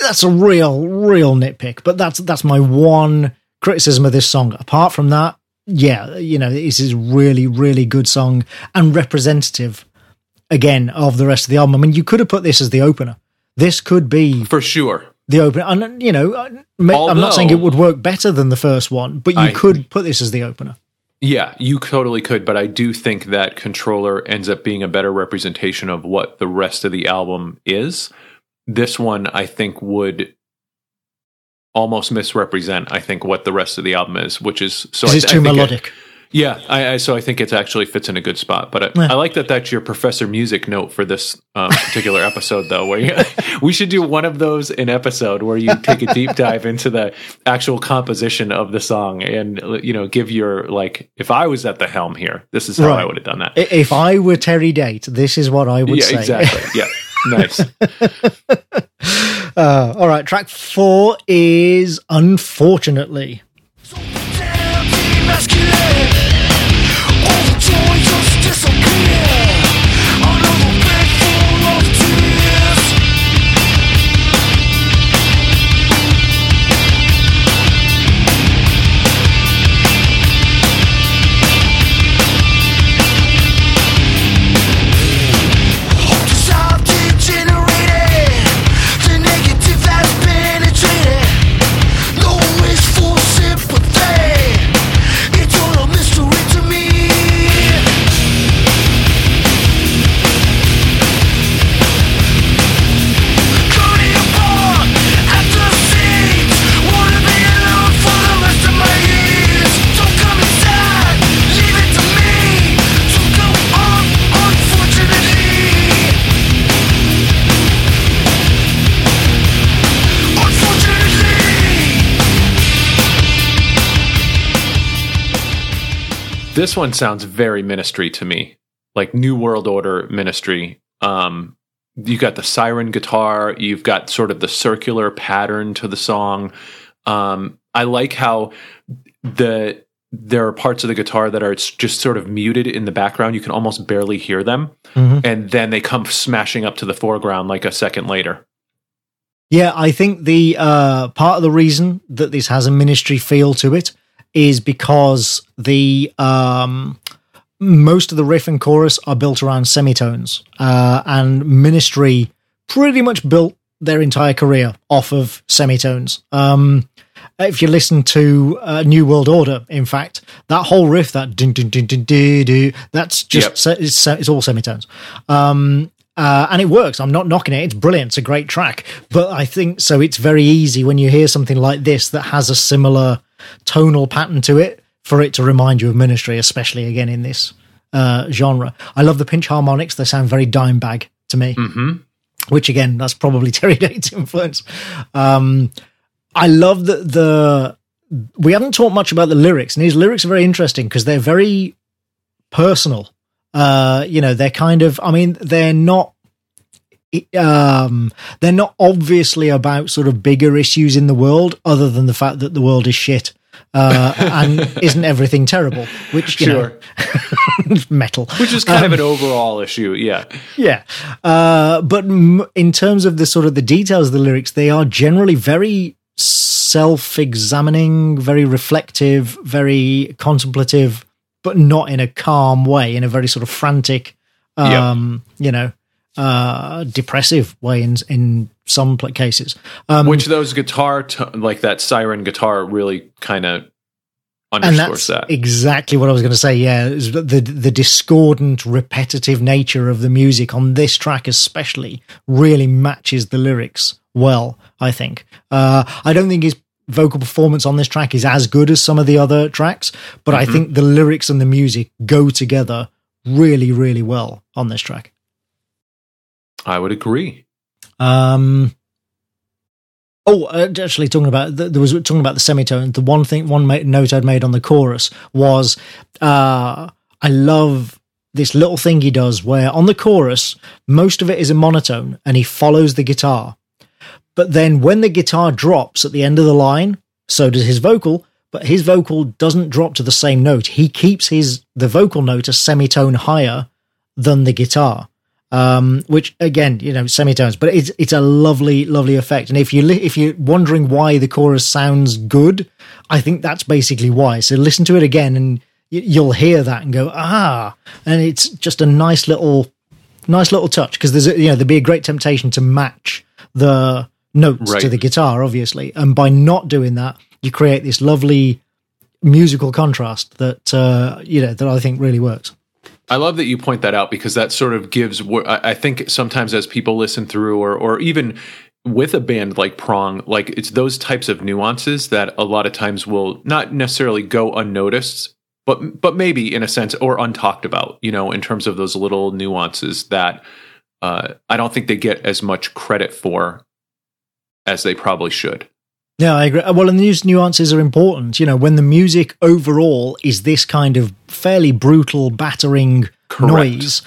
that's a real real nitpick but that's that's my one criticism of this song. Apart from that yeah you know this is a really really good song and representative again of the rest of the album. I mean you could have put this as the opener. This could be For sure. The opener and you know uh, I- i'm not saying it would work better than the first one but you I- could put this as the opener Yeah, you totally could, but I do think that Controller ends up being a better representation of what the rest of the album is. This one, I think, would almost misrepresent, I think, what the rest of the album is, which is so. I, it's I too it- melodic yeah, I, I so I think it actually fits in a good spot. But I. I like that that's your Professor Music note for this um, particular episode, though. Where you, we should do one of those in episode where you take a deep dive into the actual composition of the song, and you know, give your like. If I was at the helm here, this is how I would have done that. If i were terry date this is what i would yeah, say exactly. Yeah, nice. uh, all right track four is unfortunately This one sounds very ministry to me, like New World Order ministry. Um, you got the siren guitar, you've got sort of the circular pattern to the song. Um, I like how the there are parts of the guitar that are just sort of muted in the background. You can almost barely hear them, Mhm. and then they come smashing up to the foreground like a second later. Yeah, I think the uh, part of the reason that this has a ministry feel to it is because the um, most of the riff and chorus are built around semitones, uh, and ministry pretty much built their entire career off of semitones. Um, if you listen to uh, New World Order, in fact, that whole riff, that dun, dun, dun, dun, dun, dun, that's just Yep. se- it's, it's all semitones. Um, uh, and it works. I'm not knocking it. It's brilliant. It's a great track. But I think so. It's very easy when you hear something like this that has a similar tonal pattern to it for it to remind you of Ministry, especially again in this uh, genre. I love the pinch harmonics. They sound very Dimebag to me hmm which again, that's probably Terry Date's influence. Um, I love that the we haven't talked much about the lyrics, and his lyrics are very interesting because they're very personal. Uh, you know, they're kind of, I mean, they're not. Um, they're not obviously about sort of bigger issues in the world, other than the fact that the world is shit uh, and isn't everything terrible. Which you Sure. know, metal, Which is kind of an overall issue. Yeah. yeah. Uh, but m- in terms of the sort of the details of the lyrics, they are generally very self-examining, very reflective, very contemplative, but not in a calm way, in a very sort of frantic, um, you know, uh, depressive way in in some cases. Um, Which those guitar, t- like that siren guitar, really kind of underscores that's that. exactly what I was going to say. Yeah, the the discordant, repetitive nature of the music on this track, especially, really matches the lyrics well. I think. Uh, I don't think his vocal performance on this track is as good as some of the other tracks, but I think the lyrics and the music go together really, really well on this track. I would agree. Um. Oh, uh, actually, talking about th- there was talking about the semitone. The one thing, one note I'd made on the chorus was, uh, I love this little thing he does where on the chorus most of it is a monotone and he follows the guitar, but then when the guitar drops at the end of the line, so does his vocal. But his vocal doesn't drop to the same note. He keeps his the vocal note a semitone higher than the guitar um, which again, you know, semitones, but it's it's a lovely, lovely effect. And if you li- if you're wondering why the chorus sounds good, I think that's basically why. So listen to it again, and y- you'll hear that and go ah, and it's just a nice little, nice little touch because there's a, you know there'd be a great temptation to match the notes to the guitar, obviously, and by not doing that, you create this lovely musical contrast that uh, you know that I think really works. I love that you point that out because that sort of gives. I think sometimes as people listen through, or or even with a band like Prong, like it's those types of nuances that a lot of times will not necessarily go unnoticed, but but maybe in a sense or untalked about. You know, in terms of those little nuances that uh, I don't think they get as much credit for as they probably should. Yeah, I agree. Well, and these nuances are important. You know, when the music overall is this kind of fairly brutal, battering Correct. noise,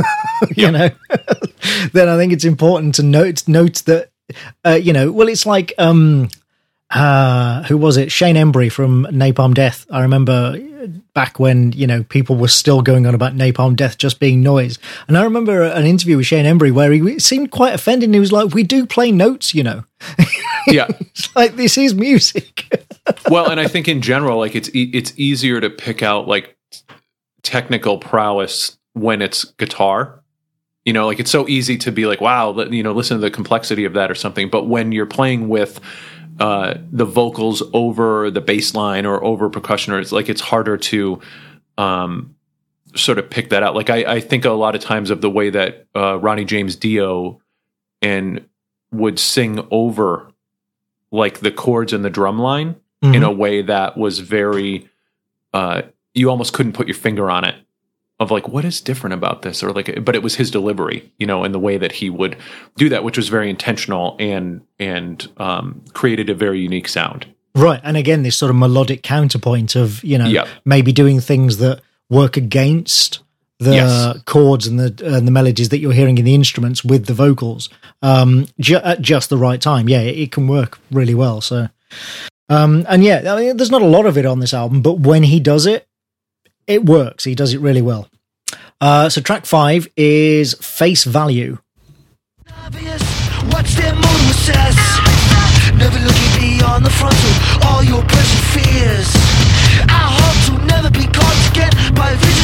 you know, then I think it's important to note note that, uh, you know, well, it's like um, uh, who was it? Shane Embury from Napalm Death. I remember back when you know people were still going on about Napalm Death just being noise, and I remember an interview with Shane Embury where he seemed quite offended. and He was like, "We do play notes, you know." Yeah. It's like this is music. well, and I think in general, like it's e- it's easier to pick out like technical prowess when it's guitar. You know, like it's so easy to be like, wow, you know, listen to the complexity of that or something. But when you're playing with uh, the vocals over the bass line or over percussion, or it's like it's harder to um, sort of pick that out. Like I, I think a lot of times of the way that uh, Ronnie James Dio and would sing over like the chords and the drum line in a way that was very uh you almost couldn't put your finger on it of like what is different about this or like but it was his delivery you know and the way that he would do that which was very intentional and and um created a very unique sound Right. And again, this sort of melodic counterpoint of, you know, Yep. maybe doing things that work against the Yes. chords and the and the melodies that you're hearing in the instruments with the vocals um, ju- at just the right time. Yeah, it, it can work really well. So, um, and yeah, I mean, there's not a lot of it on this album, but when he does it, it works. He does it really well. Uh, so track five is Face Value. Never looking beyond the frontal, all your fears. I hope to never be caught again by visions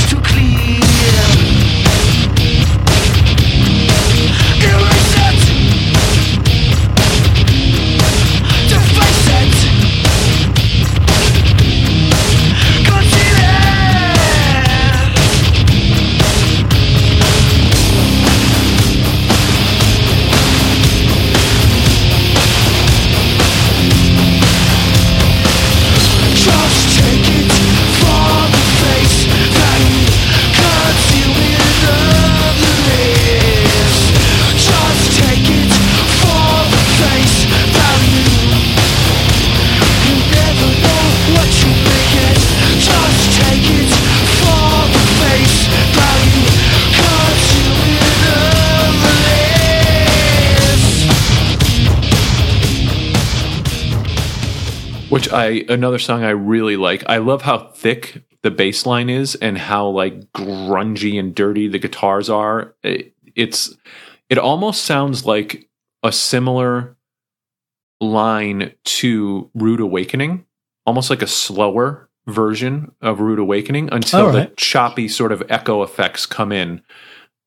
Which I another song I really like. I love how thick the bass line is and how like grungy and dirty the guitars are. It, it's it almost sounds like a similar line to Rude Awakening, almost like a slower version of Rude Awakening until All the choppy sort of echo effects come in.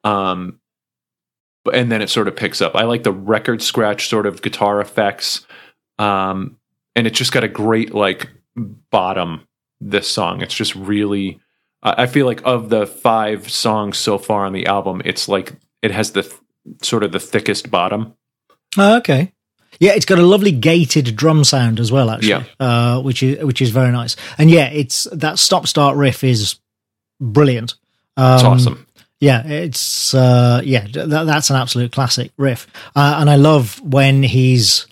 Um and then it sort of picks up. I like the record scratch sort of guitar effects. Um and it's just got a great like bottom this song it's just really i feel like of the five songs so far on the album it's like it has the th- sort of the thickest bottom Oh, okay. Yeah, it's got a lovely gated drum sound as well, actually, Yeah. uh, which is which is very nice. And yeah, it's that stop start riff is brilliant. Um, it's awesome Yeah, it's uh, yeah, that, that's an absolute classic riff, uh, and I love when he's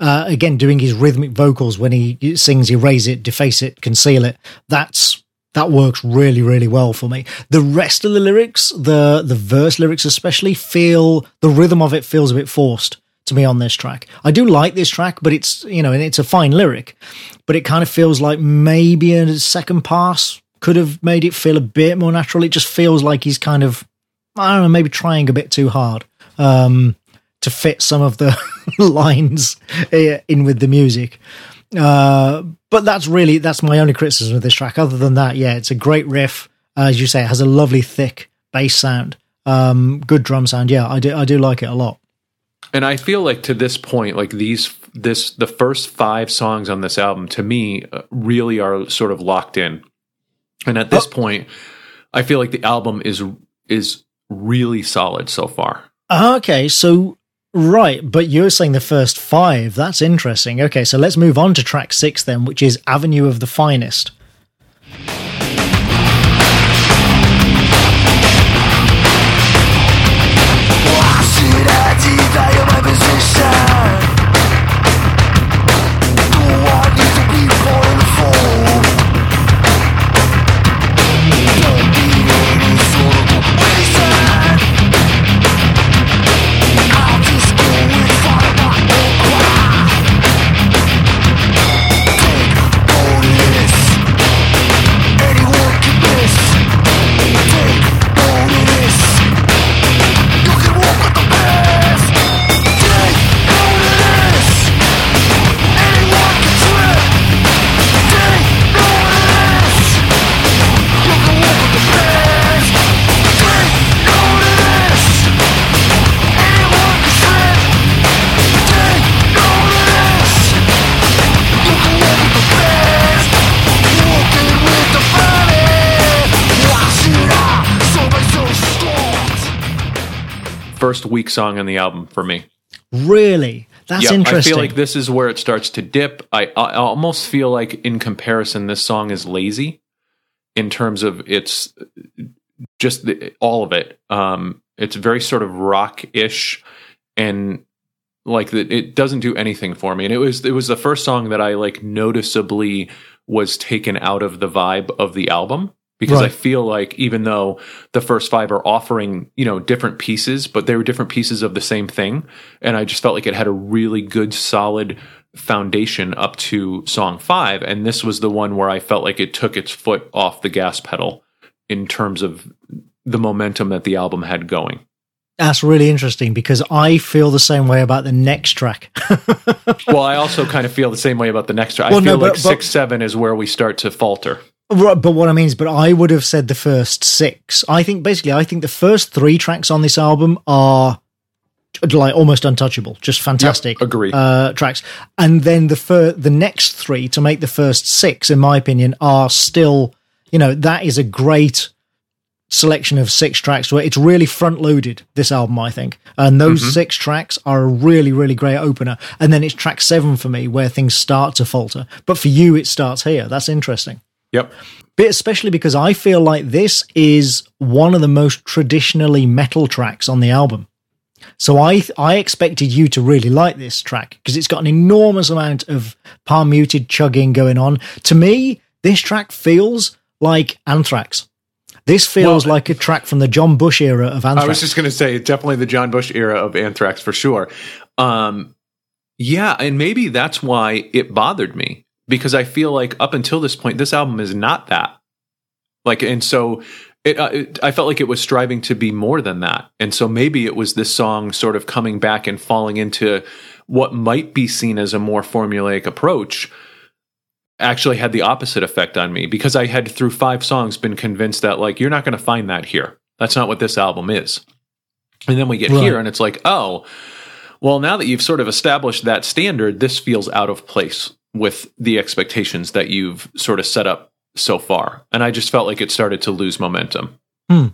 uh, again doing his rhythmic vocals when he sings "erase it, deface it, conceal it." That's that works really, really well for me. The rest of the lyrics, the the verse lyrics especially, feel the rhythm of it feels a bit forced to me on this track. I do like this track, but it's you know, and it's a fine lyric, but it kind of feels like maybe a second pass could have made it feel a bit more natural. It just feels like he's kind of I don't know, maybe trying a bit too hard um, to fit some of the lines uh, in with the music. Uh, but that's really that's my only criticism of this track. Other than that, yeah, it's a great riff. Uh, as you say, it has a lovely thick bass sound, um, good drum sound. Yeah, I do I do like it a lot. and i feel like to this point like these this the first five songs on this album to me uh, really are sort of locked in and at this point i feel like the album is is really solid so far Okay, so right, but you're saying the first five. That's interesting. Okay, so let's move on to track six then, which is Avenue of the Finest. First weak song on the album for me Really, that's yeah, interesting. I feel like this is where it starts to dip. I, I almost feel like, in comparison, this song is lazy in terms of its just the, all of it. Um, it's very sort of rock-ish, and like the, it doesn't do anything for me. And it was it was the first song that I like noticeably was taken out of the vibe of the album. Because I feel like even though the first five are offering, you know, different pieces, but they were different pieces of the same thing. And I just felt like it had a really good, solid foundation up to song five. And this was the one where I felt like it took its foot off the gas pedal in terms of the momentum that the album had going. That's really interesting because I feel the same way about the next track. well, I also kind of feel the same way about the next track. I Well, no, feel like but- six, seven is where we start to falter. Right, but what I mean is, but I would have said the first six. I think basically, I think the first three tracks on this album are like almost untouchable, just fantastic. Yep, agree. Uh, tracks, and then the fir- the next three to make the first six, in my opinion, are still, you know, that is a great selection of six tracks where it's really front loaded this album i think and those six tracks are a really really great opener and then it's track seven for me where things start to falter but for you it starts here that's interesting Yep. but especially because I feel like this is one of the most traditionally metal tracks on the album. So I I expected you to really like this track because it's got an enormous amount of palm muted chugging going on. To me, this track feels like Anthrax. This feels Well- like a track from the John Bush era of Anthrax. I was just going to say, definitely the John Bush era of Anthrax for sure. Um, yeah, and maybe that's why it bothered me because I feel like up until this point, this album is not that. Like, and so it, uh, it, I felt like it was striving to be more than that, and so maybe it was this song sort of coming back and falling into what might be seen as a more formulaic approach. Actually, had the opposite effect on me because I had through five songs been convinced that like you're not going to find that here. That's not what this album is. And then we get Right. here and it's like, oh, well, now that you've sort of established that standard, this feels out of place with the expectations that you've sort of set up so far. And I just felt like it started to lose momentum. Hmm.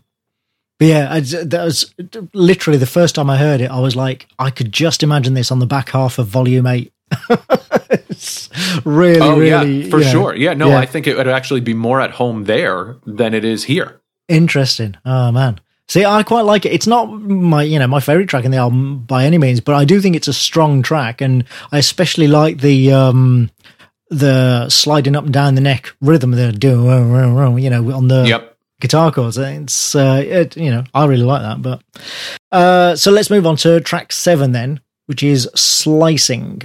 But yeah, I, that was literally the first time I heard it. I was like, I could just imagine this on the back half of Volume Eight. It's really, oh, really, yeah, for know, sure. Yeah, no, yeah. I think it would actually be more at home there than it is here. Interesting. Oh man. See, I quite like it. It's not my, you know, my favorite track in the album by any means, but I do think it's a strong track, and I especially like the um the sliding up and down the neck rhythm the do, you know, on the Yep. guitar chords. It's, uh, it, you know, I really like that. But uh, so let's move on to track seven then, which is slicing.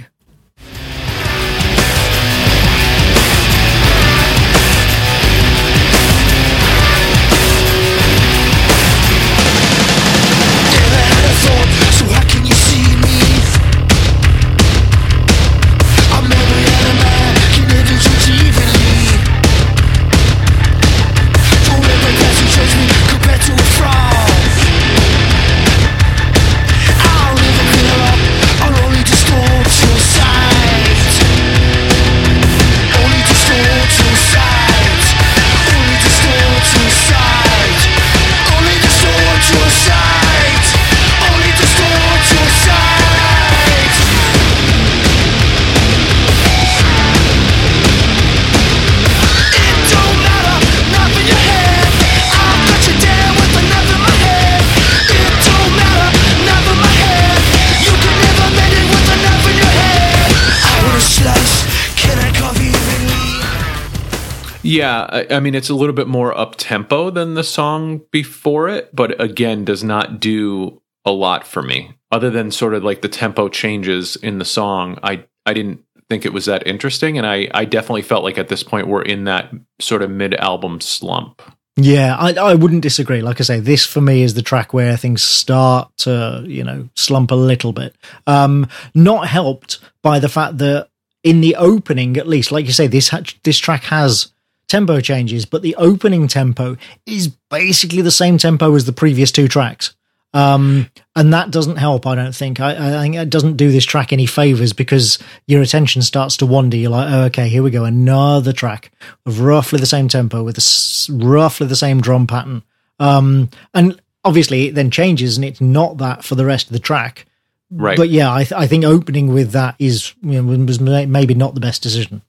Yeah, I, I mean it's a little bit more up tempo than the song before it, but again does not do a lot for me. Other than sort of like the tempo changes in the song, I I didn't think it was that interesting, and I I definitely felt like at this point we're in that sort of mid album slump. Yeah, I, I wouldn't disagree. Like I say, this for me is the track where things start to, you know, slump a little bit. Um, not helped by the fact that in the opening, at least, like you say, this ha- this track has tempo changes, but the opening tempo is basically the same tempo as the previous two tracks. Um, and that doesn't help, I don't think. I, I think it doesn't do this track any favors because your attention starts to wander. You're like, oh, okay, here we go, another track of roughly the same tempo with a s- roughly the same drum pattern. Um, and obviously, it then changes, and it's not that for the rest of the track. Right. But yeah, I, th- I think opening with that is you know, was maybe not the best decision.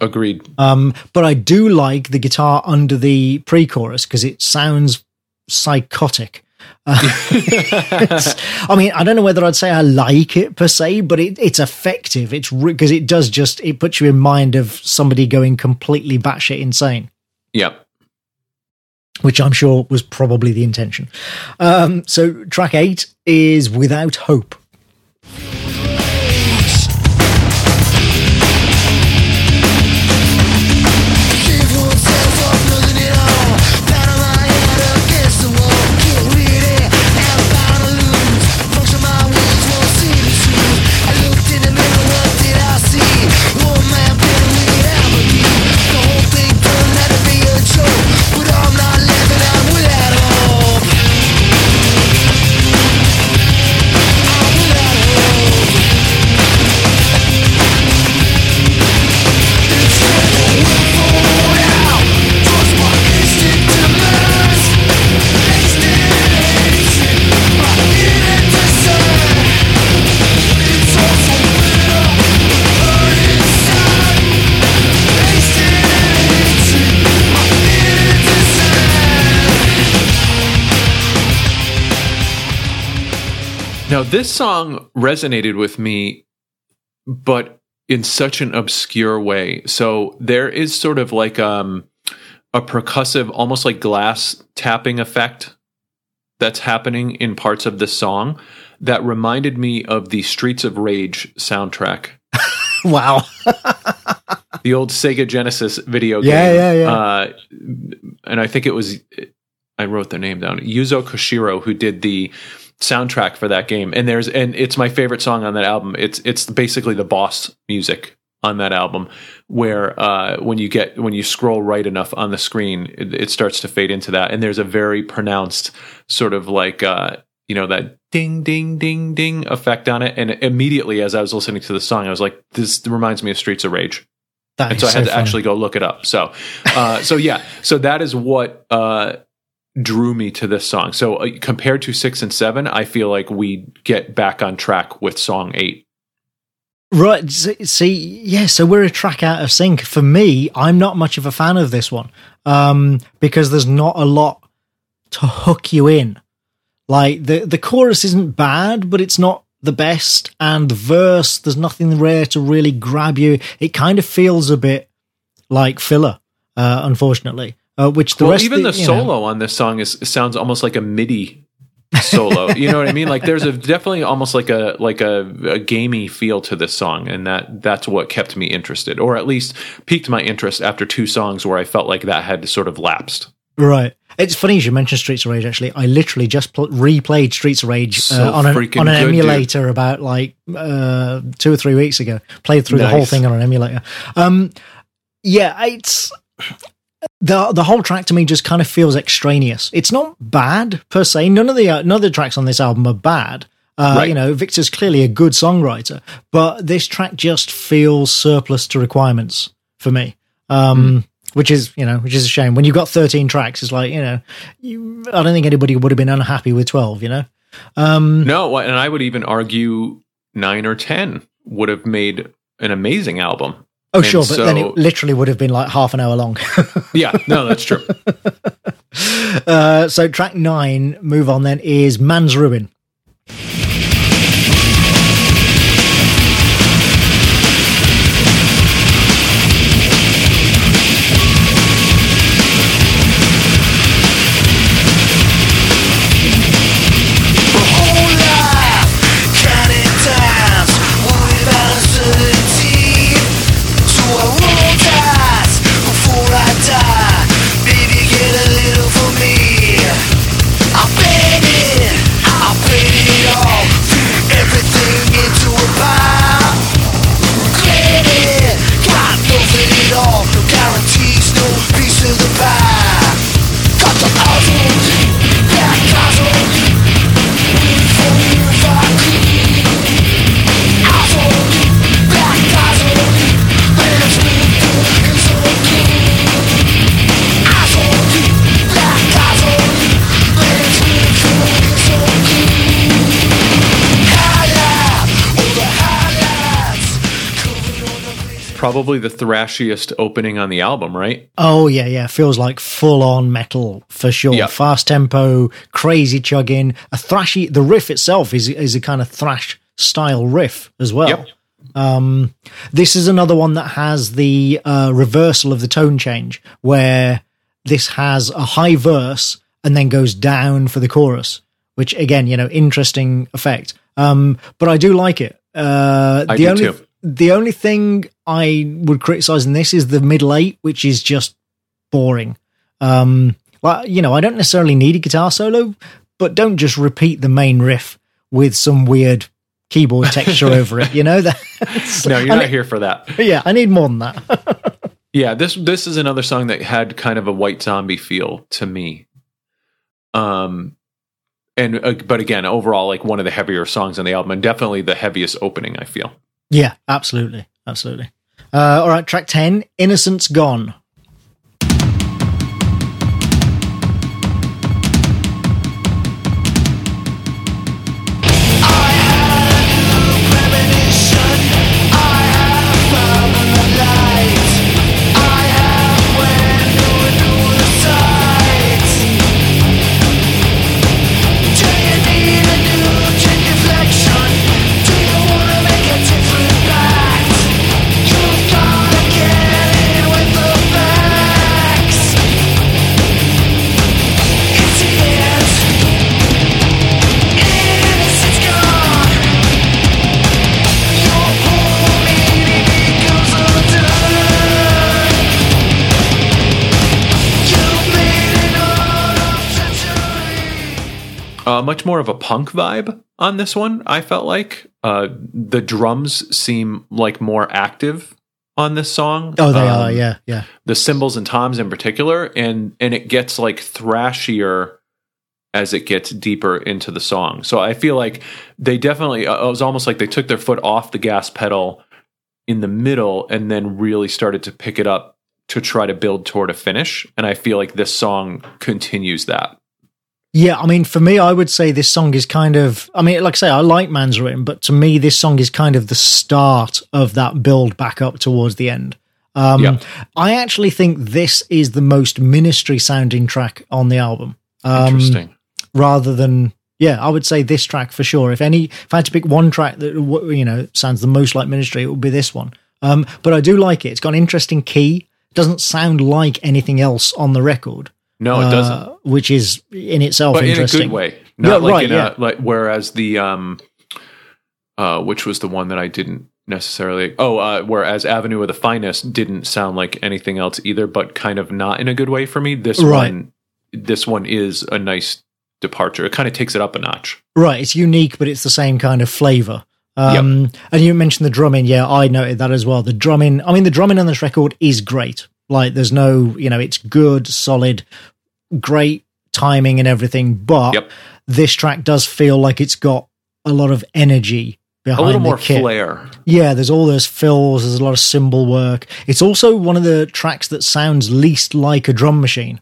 Agreed. Um, but I do like the guitar under the pre-chorus because it sounds psychotic. Uh, I mean, I don't know whether I'd say I like it per se, but it, it's effective. It's because it does just it puts you in mind of somebody going completely batshit insane. Yep. which I'm sure was probably the intention. Um, so track eight is Without Hope. Now, this song resonated with me, but in such an obscure way. So there is sort of like um, a percussive, almost like glass tapping effect that's happening in parts of this song that reminded me of the Streets of Rage soundtrack. Wow. the old Sega Genesis video game. Yeah, yeah, yeah. Uh, and I think it was I wrote the name down. Yuzo Koshiro who did the soundtrack for that game. And there's and it's my favorite song on that album. It's it's basically the boss music on that album where uh, when you get when you scroll right enough on the screen it, it starts to fade into that and there's a very pronounced sort of like uh, you know that ding ding ding ding effect on it and immediately as I was listening to the song I was like this reminds me of Streets of Rage That and is so I had to actually go look it up. So, uh, so yeah, so that is what uh, drew me to this song. So uh, compared to six and seven, I feel like we get back on track with song eight. Right. See, yeah, so we're a track out of sync. For me, I'm not much of a fan of this one um, because there's not a lot to hook you in. Like, the, the chorus isn't bad, but it's not the best. And the verse, there's nothing there to really grab you. It kind of feels a bit like filler, uh, unfortunately. Uh, which the well, rest even the of you know- solo on this song is sounds almost like a MIDI solo. you know what I mean? Like there's a definitely almost like a like a, a gamey feel to this song, and that that's what kept me interested, or at least piqued my interest after two songs where I felt like that had sort of lapsed. Right. It's funny you mentioned Streets of Rage. Actually, I literally just pl- replayed Streets of Rage So uh, on an on an good, dude. emulator about like uh, two or three weeks ago. Played through the whole thing on an emulator. Um, yeah, it's the the whole track to me just kind of feels extraneous. It's not bad per se. None of the uh, none of the tracks on this album are bad. Uh, Right. You know, Victor's clearly a good songwriter, but this track just feels surplus to requirements for me. Um, Which is, you know, which is a shame. When you've got 13 tracks, it's like, you know, you, I don't think anybody would have been unhappy with 12, you know? Um, No, and I would even argue nine or ten would have made an amazing album. Oh, and sure, but then it literally would have been like half an hour long. Yeah, no, that's true. uh, so track nine, move on then, is Man's Ruin. Probably the thrashiest opening on the album, right? Oh, yeah, yeah. Feels like full on metal for sure. Yeah. Fast tempo, crazy chugging. A thrashy, the riff itself is, is a kind of thrash style riff as well. Yep. Um, this is another one that has the uh, reversal of the tone change, where this has a high verse and then goes down for the chorus, which again, you know, interesting effect. Um, but I do like it. Uh, I the do only too. The only thing I would criticize in this is the middle eight, which is just boring. Um, well, you know, I don't necessarily need a guitar solo, but don't just repeat the main riff with some weird keyboard texture over it. You know that. No, you're I not ne- here for that. Yeah, I need more than that. Yeah, this this is another song that had kind of a White Zombie feel to me. Um, and uh, but again, overall, like one of the heavier songs on the album, and definitely the heaviest opening. I feel. Yeah, absolutely, absolutely. Uh, all right, track ten, "Innocence Gone." Uh, much more of a punk vibe on this one. I felt like uh, the drums seem like more active on this song. Oh, they Um, are. Yeah, yeah. the cymbals and toms in particular, and and it gets like thrashier as it gets deeper into the song. So I feel like they definitely uh, it was almost like they took their foot off the gas pedal in the middle and then really started to pick it up to try to build toward a finish. And I feel like this song continues that. Yeah, I mean, for me, I would say this song is kind of. I mean, like I say, I like Man's Ruin, but to me, this song is kind of the start of that build back up towards the end. Um, Yeah. I actually think this is the most ministry sounding track on the album. Um, Interesting. rather than yeah, I would say this track for sure. If any, if I had to pick one track that you know sounds the most like Ministry, it would be this one. Um, but I do like it. It's got an interesting key. Doesn't sound like anything else on the record. No, it uh, doesn't. which is in itself But in a interesting. good way. Not Yeah, like right, in yeah. a like whereas the um uh which was the one that I didn't necessarily oh uh whereas Avenue of the Finest didn't sound like anything else either, but kind of not in a good way for me. This Right. one this one is a nice departure. It kind of takes it up a notch. Right, it's unique, but it's the same kind of flavor. Um, And you mentioned the drumming. Yeah, I noted that as well. The drumming, I mean, the drumming on this record is great. Like, there's no, you know, it's good, solid, great timing and everything. But Yep. this track does feel like it's got a lot of energy A behind little the more kit. flair. Yeah, there's all those fills. There's a lot of cymbal work. It's also one of the tracks that sounds least like a drum machine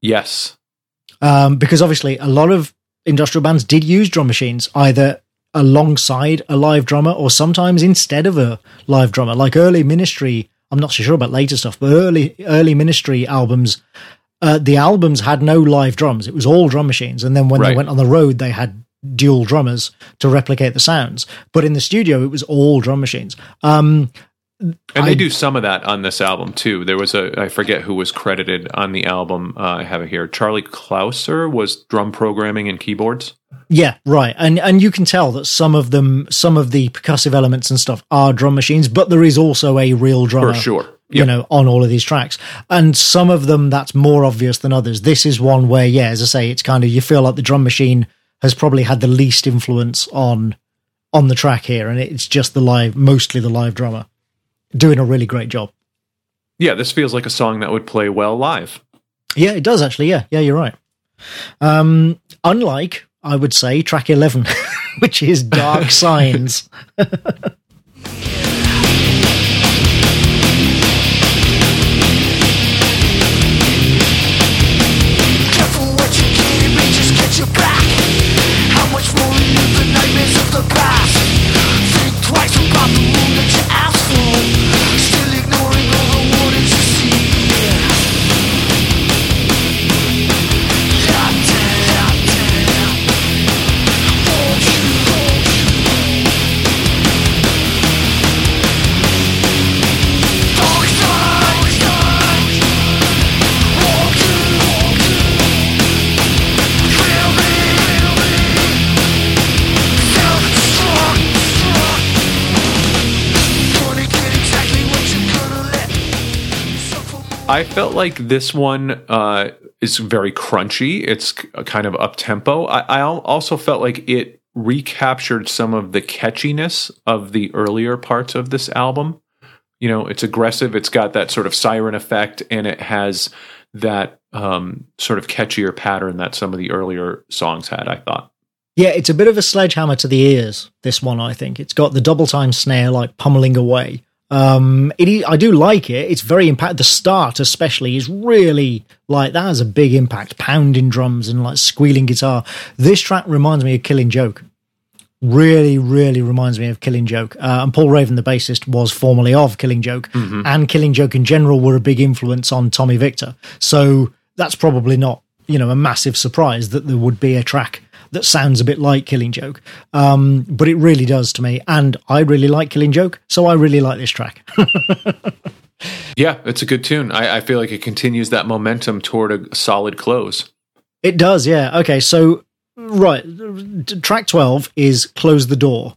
Yes. um, because obviously a lot of industrial bands did use drum machines either alongside a live drummer or sometimes instead of a live drummer. Like early Ministry, I'm not so sure about later stuff, but early early Ministry albums, uh, the albums had no live drums. It was all drum machines, and then when they went on the road, they had dual drummers to replicate the sounds. But in the studio, it was all drum machines. Um, And I- they do some of that on this album too. There was a I forget who was credited on the album. Uh, I have it here. Charlie Clouser was drum programming and keyboards. Yeah, right. And and you can tell that some of them some of the percussive elements and stuff are drum machines, but there is also a real drummer For sure. you know, on all of these tracks. And some of them that's more obvious than others. This is one where, yeah, as I say, it's kind of you feel like the drum machine has probably had the least influence on on the track here, and it's just the live mostly the live drummer doing a really great job. Yeah, this feels like a song that would play well live. Yeah, it does actually. Yeah, yeah, you're right. Um, unlike, I would say, track 11, which is Dark Signs. Careful what you keep, it just gets you back. How much more you live the nightmares of the past? Think twice about the room that you asked for. I felt like this one uh, is very crunchy. It's kind of up tempo. I, I also felt like it recaptured some of the catchiness of the earlier parts of this album. You know, it's aggressive. It's got that sort of siren effect, and it has that um, sort of catchier pattern that some of the earlier songs had. I thought. Yeah, it's a bit of a sledgehammer to the ears. This one, I think, it's got the double time snare like pummeling away. Um, it, i- I do like it. It's very impact. The start, especially, is really like that has a big impact. Pounding drums and like squealing guitar. This track reminds me of Killing Joke. Really, really reminds me of Killing Joke. Uh, and Paul Raven, the bassist, was formerly of Killing Joke, and Killing Joke in general were a big influence on Tommy Victor. So that's probably not you know a massive surprise that there would be a track that sounds a bit like Killing Joke. Um, but it really does to me. And I really like Killing Joke, so I really like this track. Yeah, it's a good tune. I, I feel like it continues that momentum toward a solid close. it does, yeah. Okay, so, right. Track 12 is Close the Door.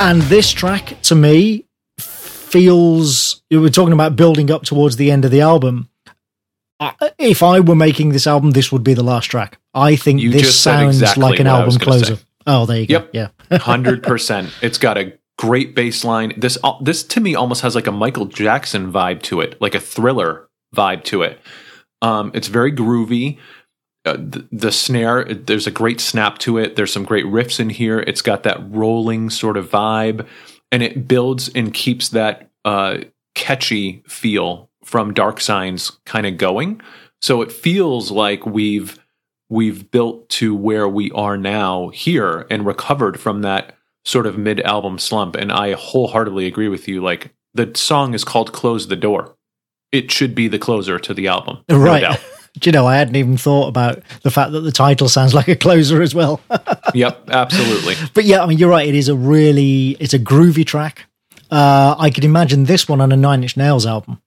And this track, to me, feels. We're talking about building up towards the end of the album. If I were making this album, this would be the last track. I think You this sounds exactly like an what I was album closer. say. Oh, there you go. Yep. Yeah. Hundred percent. It's got a great bass line. This uh, this to me almost has like a Michael Jackson vibe to it, like a thriller vibe to it. Um, it's very groovy. Uh, the, the snare, there's a great snap to it. There's some great riffs in here. It's got that rolling sort of vibe, and it builds and keeps that uh, catchy feel from Dark Signs kind of going. So it feels like we've we've built to where we are now here and recovered from that sort of mid album slump. And I wholeheartedly agree with you. Like the song is called Close the Door. It should be the closer to the album. no Right. doubt. Do you know, I hadn't even thought about the fact that the title sounds like a closer as well. yep, absolutely. but yeah, I mean, you're right. It is a really, it's a groovy track. Uh, I could imagine this one on a Nine Inch Nails album.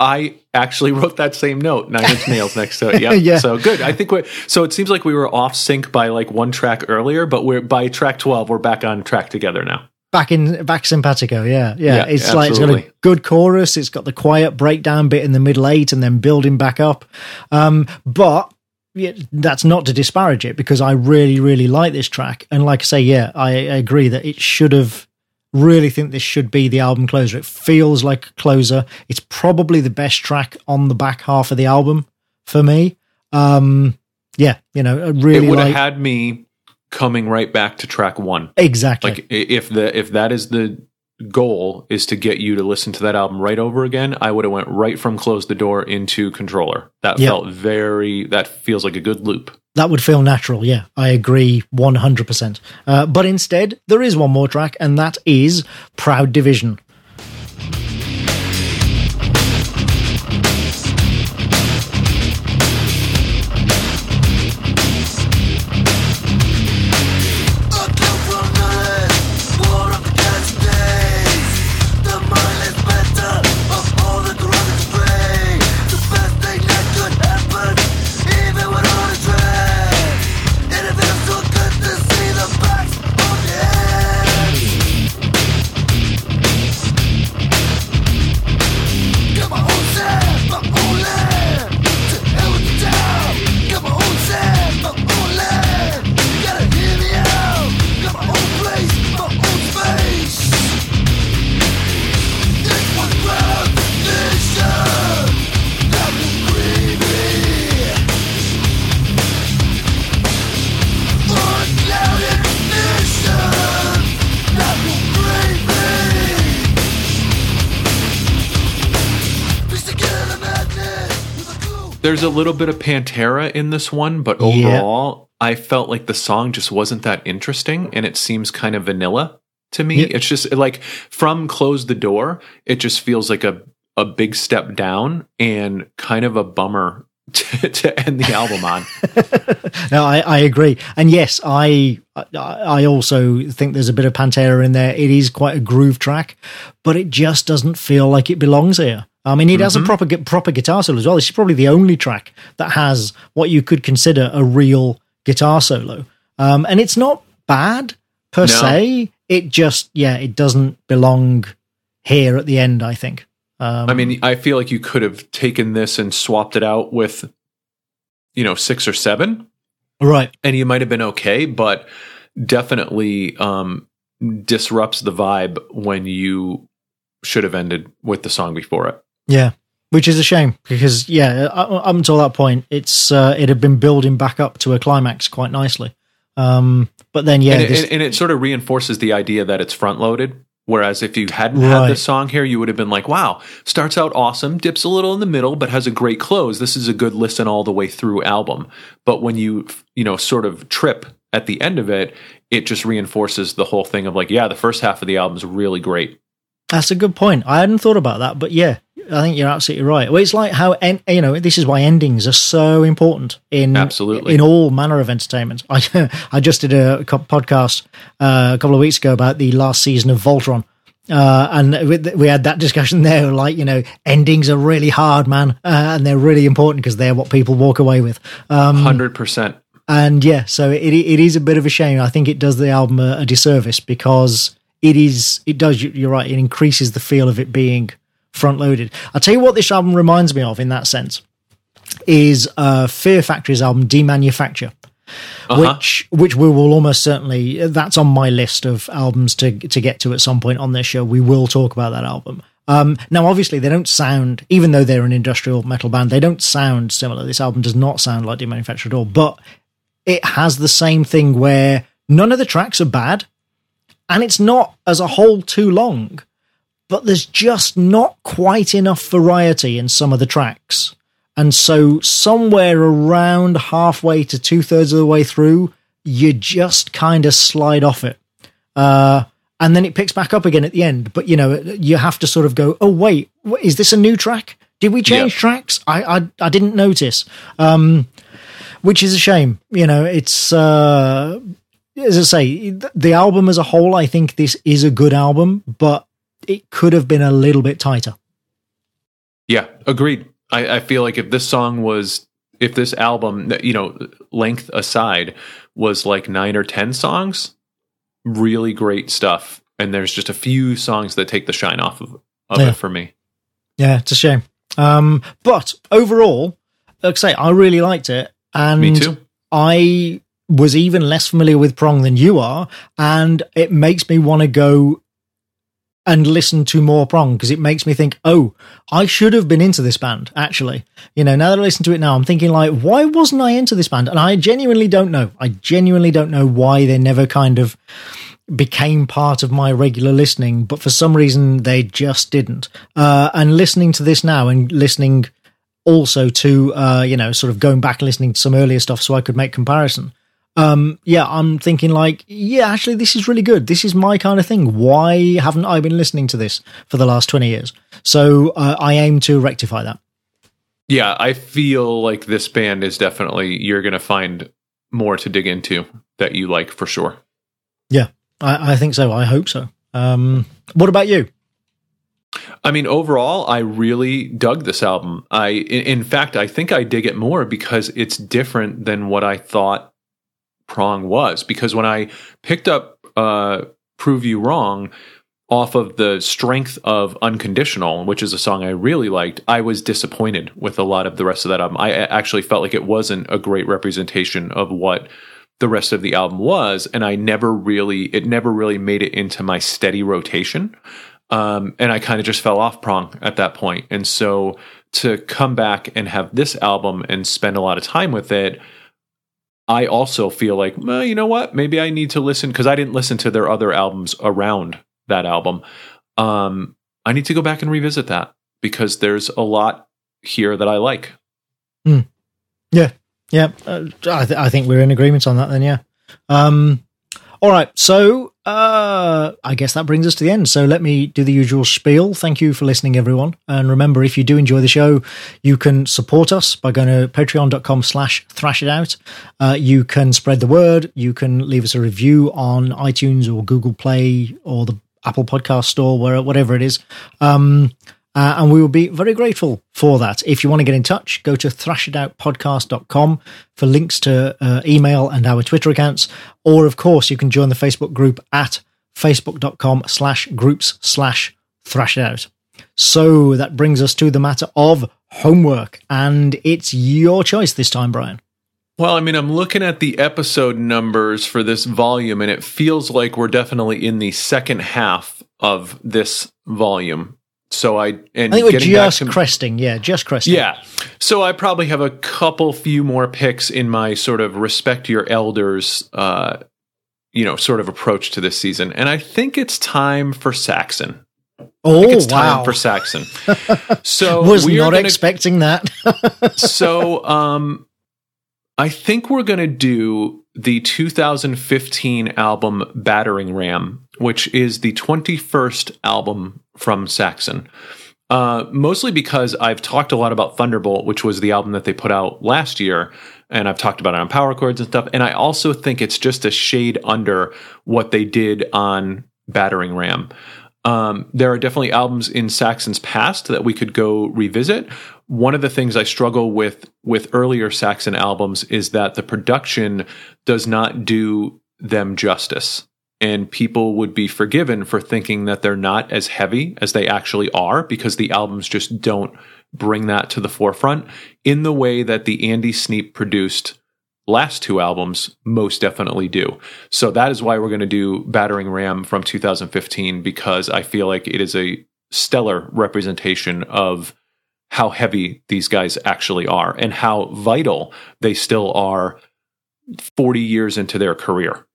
I actually wrote that same note, Nine Inch Nails next to it. Yep. Yeah. So good. I think we're so it seems like we were off sync by like one track earlier, but we're by track twelve, we're back on track together now. Back in back simpatico, yeah, yeah. Yeah, it's like it's got a good chorus. It's got the quiet breakdown bit in the middle eight, and then building back up. Um, but yeah, that's not to disparage it because I really, really like this track. And like I say, yeah, I, I agree that it should have. Really think this should be the album closer. It feels like a closer. It's probably the best track on the back half of the album for me. Um, yeah, you know, I really it would like have had me coming right back to track one. exactly. Like if the if that is the goal is to get you to listen to that album right over again, I would have went right from close the door into controller. That Yeah. felt very that feels like a good loop. That would feel natural, yeah. I agree 100%. Uh, but instead, there is one more track, and that is Proud Division. There's a little bit of Pantera in this one, but Yeah. overall, I felt like the song just wasn't that interesting and it seems kind of vanilla to me. Yeah. It's just like from Close the Door, it just feels like a, a big step down and kind of a bummer to, to end the album on. no, I, I agree. And yes, I I also think there's a bit of Pantera in there. It is quite a groove track, but it just doesn't feel like it belongs here. I mean, it has a proper proper guitar solo as well. This is probably the only track that has what you could consider a real guitar solo, um, and it's not bad per No. se. It just yeah, it doesn't belong here at the end. I think. Um, I mean, I feel like you could have taken this and swapped it out with, you know, six or seven, right. and you might have been okay, but definitely um, disrupts the vibe when you should have ended with the song before it. Yeah, which is a shame because yeah, up until that point, it's uh, it had been building back up to a climax quite nicely. Um, but then yeah, and, it, this, and, and it sort of reinforces the idea that it's front loaded. Whereas if you hadn't Right. had this song here, you would have been like, wow, starts out awesome, dips a little in the middle, but has a great close. This is a good listen all the way through album. But when you, you know, sort of trip at the end of it, it just reinforces the whole thing of like, yeah, the first half of the album is really great. that's a good point. I hadn't thought about that, but yeah, I think you're absolutely right. Well, it's like how en- you know this is why endings are so important in Absolutely. in all manner of entertainment. I I just did a co- podcast uh, a couple of weeks ago about the last season of Voltron. Uh, and we, we had that discussion there, like you know, endings are really hard, man, uh, and they're really important because they're what people walk away with. Um, 100%. and yeah, so it it is a bit of a shame. I think it does the album a, a disservice because it is it does. You're right. It increases the feel of it being front loaded. I'll tell you what this album reminds me of in that sense is uh, Fear Factory's album Demanufacture. Uh-huh. Which, which we will almost certainly. That's on my list of albums to to get to at some point on this show. We will talk about that album. Um, now, obviously, they don't sound, even though they're an industrial metal band, they don't sound similar. This album does not sound like Demanufacture at all. But it has the same thing where none of the tracks are bad and it's not as a whole too long but there's just not quite enough variety in some of the tracks and so somewhere around halfway to two-thirds of the way through you just kind of slide off it uh, and then it picks back up again at the end but you know you have to sort of go oh wait is this a new track did we change Yeah. tracks I, I i didn't notice um which is a shame. You know, it's uh, as I say, the album as a whole. I think this is a good album, but it could have been a little bit tighter. Yeah, agreed. I, I feel like if this song was, if this album, you know, length aside, was like nine or 10 songs, really great stuff. And there's just a few songs that take the shine off of, of Yeah. it for me. Yeah, it's a shame. Um, but overall, like I say, I really liked it, and Me too. I was even less familiar with Prong than you are, and it makes me want to go and listen to more Prong because it makes me think, oh, I should have been into this band. Actually, you know, now that I listen to it now, I'm thinking like, why wasn't I into this band? And I genuinely don't know. I genuinely don't know why they never kind of became part of my regular listening, but for some reason they just didn't. Uh, and listening to this now and listening also to uh, you know sort of going back and listening to some earlier stuff so I could make comparison. Um, yeah, I'm thinking like, yeah, actually, this is really good. This is my kind of thing. Why haven't I been listening to this for the last 20 years? So uh, I aim to rectify that. Yeah, I feel like this band is definitely, you're going to find more to dig into that you like for sure. Yeah, I, I think so. I hope so. Um, what about you? I mean, overall, I really dug this album. I, in, in fact, I think I dig it more because it's different than what I thought Prong was. Because when I picked up uh, "Prove You Wrong" off of the strength of "Unconditional," which is a song I really liked, I was disappointed with a lot of the rest of that album. I actually felt like it wasn't a great representation of what the rest of the album was, and I never really, it never really made it into my steady rotation. Um, and I kind of just fell off prong at that. And so to come back and have this album and spend a lot of time with it, I also feel like, well, you know what? Maybe I need to listen because I didn't listen to their other albums around that album. Um, I need to go back and revisit that because there's a lot here that I like. Hmm. Yeah, yeah. Uh, I, th- I think we're in agreement on that. Then, yeah. Um, all right. So uh, I guess that brings us to the end. So let me do the usual spiel. Thank you for listening, everyone. And remember, if you do enjoy the show, you can support us by going to patreon.com slash thrash it out. Uh, you can spread the word. You can leave us a review on iTunes or Google Play or the Apple Podcast Store, where, whatever it is. Um, uh, and we will be very grateful for that. If you want to get in touch, go to thrashitoutpodcast.com for links to uh, email and our Twitter accounts. Or, of course, you can join the Facebook group at facebook.com slash groups slash thrashitout. So that brings us to the matter of homework. And it's your choice this time, Brian. Well, I mean, I'm looking at the episode numbers for this volume, and it feels like we're definitely in the second half of this volume. So I and I think we're just to- cresting. Yeah, just cresting. Yeah. So I probably have a couple few more picks in my sort of respect your elders uh you know, sort of approach to this season. And I think it's time for Saxon. Oh, it's wow. time for Saxon. So Was not gonna- expecting that. so um I think we're going to do the 2015 album Battering Ram, which is the 21st album from Saxon. Uh, mostly because I've talked a lot about Thunderbolt, which was the album that they put out last year, and I've talked about it on Power Chords and stuff. And I also think it's just a shade under what they did on Battering Ram. Um, there are definitely albums in Saxon's past that we could go revisit. One of the things I struggle with with earlier Saxon albums is that the production does not do them justice. And people would be forgiven for thinking that they're not as heavy as they actually are because the albums just don't bring that to the forefront in the way that the Andy Sneap produced last two albums most definitely do. So that is why we're going to do Battering Ram from 2015 because I feel like it is a stellar representation of how heavy these guys actually are and how vital they still are 40 years into their career.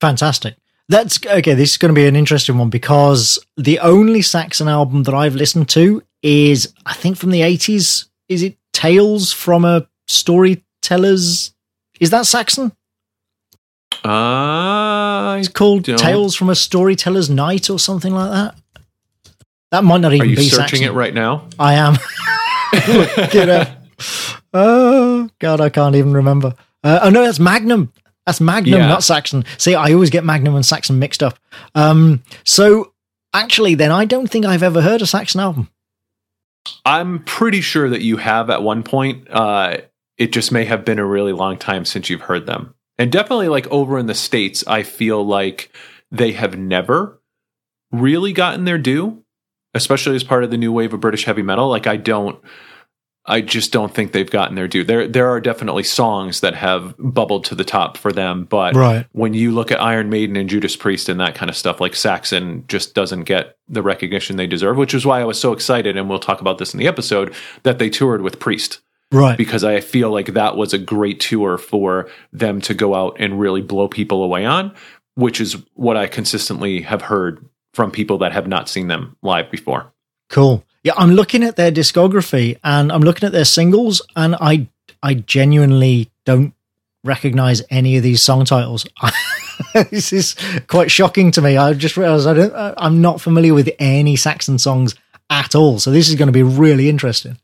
Fantastic. That's okay. This is going to be an interesting one because the only Saxon album that I've listened to is, I think, from the 80s. Is it Tales from a Storyteller's? Is that Saxon? Uh, It's called Tales from a Storyteller's Night or something like that. That might not are even you be searching Saxon. it right now? I am. It up. Oh God, I can't even remember. Uh, oh no, that's Magnum. That's Magnum, Yeah. not Saxon. See, I always get Magnum and Saxon mixed up. Um, so actually, then I don't think I've ever heard a Saxon album. I'm pretty sure that you have at one point. Uh, it just may have been a really long time since you've heard them. And definitely, like over in the States, I feel like they have never really gotten their due, especially as part of the new wave of British heavy metal. Like, I don't. I just don't think they've gotten their due. There, there are definitely songs that have bubbled to the top for them, but Right. when you look at Iron Maiden and Judas Priest and that kind of stuff, like Saxon just doesn't get the recognition they deserve, which is why I was so excited, and we'll talk about this in the episode, that they toured with Priest. Right. Because I feel like that was a great tour for them to go out and really blow people away on, which is what I consistently have heard from people that have not seen them live before. Cool. Yeah, I'm looking at their discography and I'm looking at their singles, and I I genuinely don't recognize any of these song titles. this is quite shocking to me. I just realized I don't. I'm not familiar with any Saxon songs at all. So this is going to be really interesting.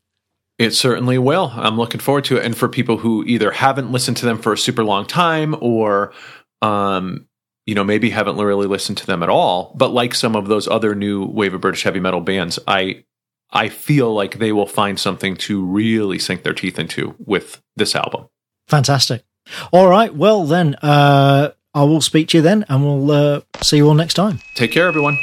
It certainly will. I'm looking forward to it. And for people who either haven't listened to them for a super long time or, um, you know, maybe haven't really listened to them at all, but like some of those other new wave of British heavy metal bands, I I feel like they will find something to really sink their teeth into with this album. Fantastic. All right. Well then, uh, I will speak to you then, and we'll uh, see you all next time. Take care, everyone.